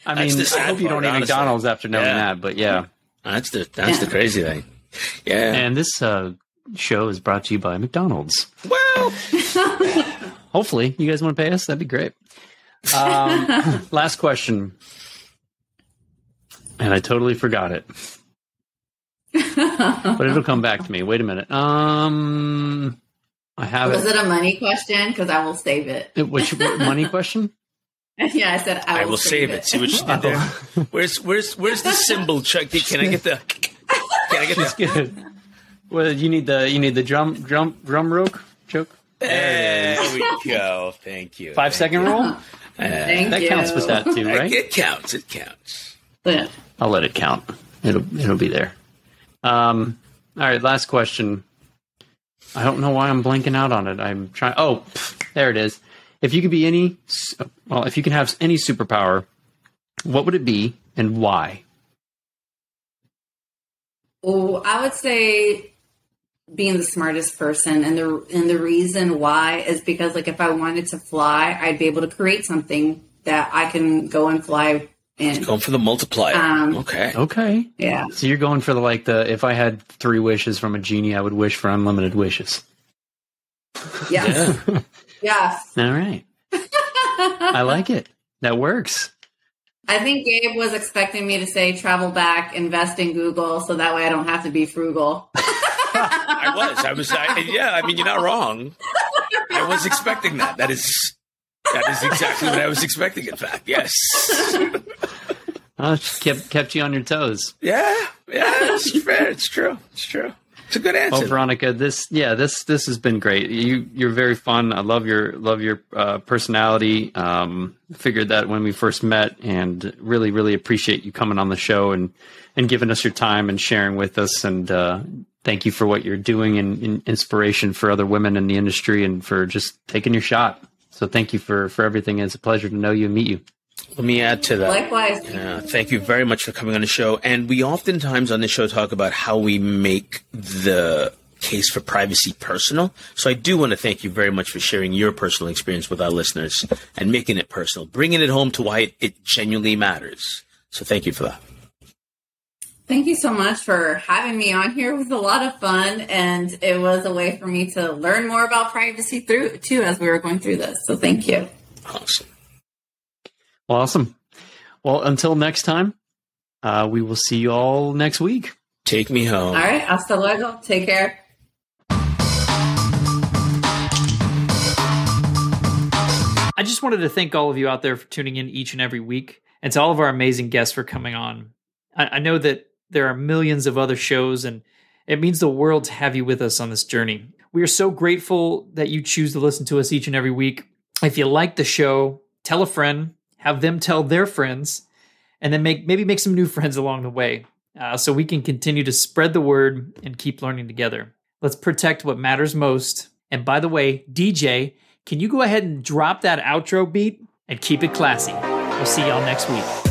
[SPEAKER 3] I
[SPEAKER 2] That's
[SPEAKER 3] mean, I hope you don't eat. McDonald's after knowing
[SPEAKER 2] Yeah.
[SPEAKER 3] that. But yeah.
[SPEAKER 2] That's the that's the crazy thing. Yeah.
[SPEAKER 3] And this uh, show is brought to you by McDonald's.
[SPEAKER 2] well,
[SPEAKER 3] Hopefully, you guys want to pay us. That'd be great. Um, last question, and I totally forgot it, but it'll come back to me. Wait a minute. Um, I have
[SPEAKER 4] Was
[SPEAKER 3] it.
[SPEAKER 4] it a money question? Because I will save it.
[SPEAKER 3] it. Which what, money question?
[SPEAKER 4] yeah, I said I
[SPEAKER 2] I
[SPEAKER 4] will,
[SPEAKER 2] will save it. See what you did there. Where's where's where's the cymbal, Chuck? Can I get the? Can I get
[SPEAKER 3] It's
[SPEAKER 2] the?
[SPEAKER 3] Good. Well, you need the you need the drum drum drum rope choke.
[SPEAKER 2] There we go. Thank you.
[SPEAKER 3] Five second rule.
[SPEAKER 4] Thank
[SPEAKER 3] That
[SPEAKER 4] you.
[SPEAKER 3] counts with that too, right?
[SPEAKER 2] It counts. It counts.
[SPEAKER 4] Yeah.
[SPEAKER 3] I'll let it count. It'll it'll be there. Um, all right, last question. I don't know why I'm blanking out on it. I'm trying. Oh, pff, there it is. If you could be any, well, if you can have any superpower, what would it be and why?
[SPEAKER 4] Oh, I would say being the smartest person, and the and the reason why is because like if I wanted to fly, I'd be able to create something that I can go and fly in.
[SPEAKER 2] Going for the multiplier.
[SPEAKER 4] Um,
[SPEAKER 2] okay.
[SPEAKER 3] Okay,
[SPEAKER 4] Yeah,
[SPEAKER 3] so you're going for the like the if I had three wishes from a genie, I would wish for unlimited wishes.
[SPEAKER 4] yes,
[SPEAKER 2] Yeah.
[SPEAKER 4] yes.
[SPEAKER 3] All right, I like it. That works.
[SPEAKER 4] I think Gabe was expecting me to say travel back, invest in Google, so that way I don't have to be frugal.
[SPEAKER 2] I was. I was. I, yeah. I mean, you're not wrong. I was expecting that. That is. That is exactly what I was expecting. In fact, yes.
[SPEAKER 3] Uh, kept kept you on your toes.
[SPEAKER 2] Yeah. Yeah. It's fair. It's true. It's true. It's a good answer.
[SPEAKER 3] Well, Veronica, this yeah, this this has been great. You you're very fun. I love your love your uh, personality. Um, figured that when we first met, and really really appreciate you coming on the show and and giving us your time and sharing with us. And uh, thank you for what you're doing and, and inspiration for other women in the industry, and for just taking your shot. So thank you for for everything. It's a pleasure to know you and meet you.
[SPEAKER 2] Let me add to that.
[SPEAKER 4] Likewise,
[SPEAKER 2] Yeah, thank you very much for coming on the show. And we oftentimes on the show talk about how we make the case for privacy personal. So I do want to thank you very much for sharing your personal experience with our listeners and making it personal, bringing it home to why it, it genuinely matters. So thank you for that.
[SPEAKER 4] Thank you so much for having me on here. It was a lot of fun, and it was a way for me to learn more about privacy through too as we were going through this. So thank you.
[SPEAKER 2] Awesome.
[SPEAKER 3] Awesome. Well, until next time, uh, we will see you all next week.
[SPEAKER 2] Take me home.
[SPEAKER 4] All right, hasta luego. Take care.
[SPEAKER 1] I just wanted to thank all of you out there for tuning in each and every week, and to all of our amazing guests for coming on. I, I know that there are millions of other shows, and it means the world to have you with us on this journey. We are so grateful that you choose to listen to us each and every week. If you like the show, tell a friend, have them tell their friends, and then make maybe make some new friends along the way, uh, so we can continue to spread the word and keep learning together. Let's protect what matters most. And by the way, DJ, can you go ahead and drop that outro beat and keep it classy? We'll see y'all next week.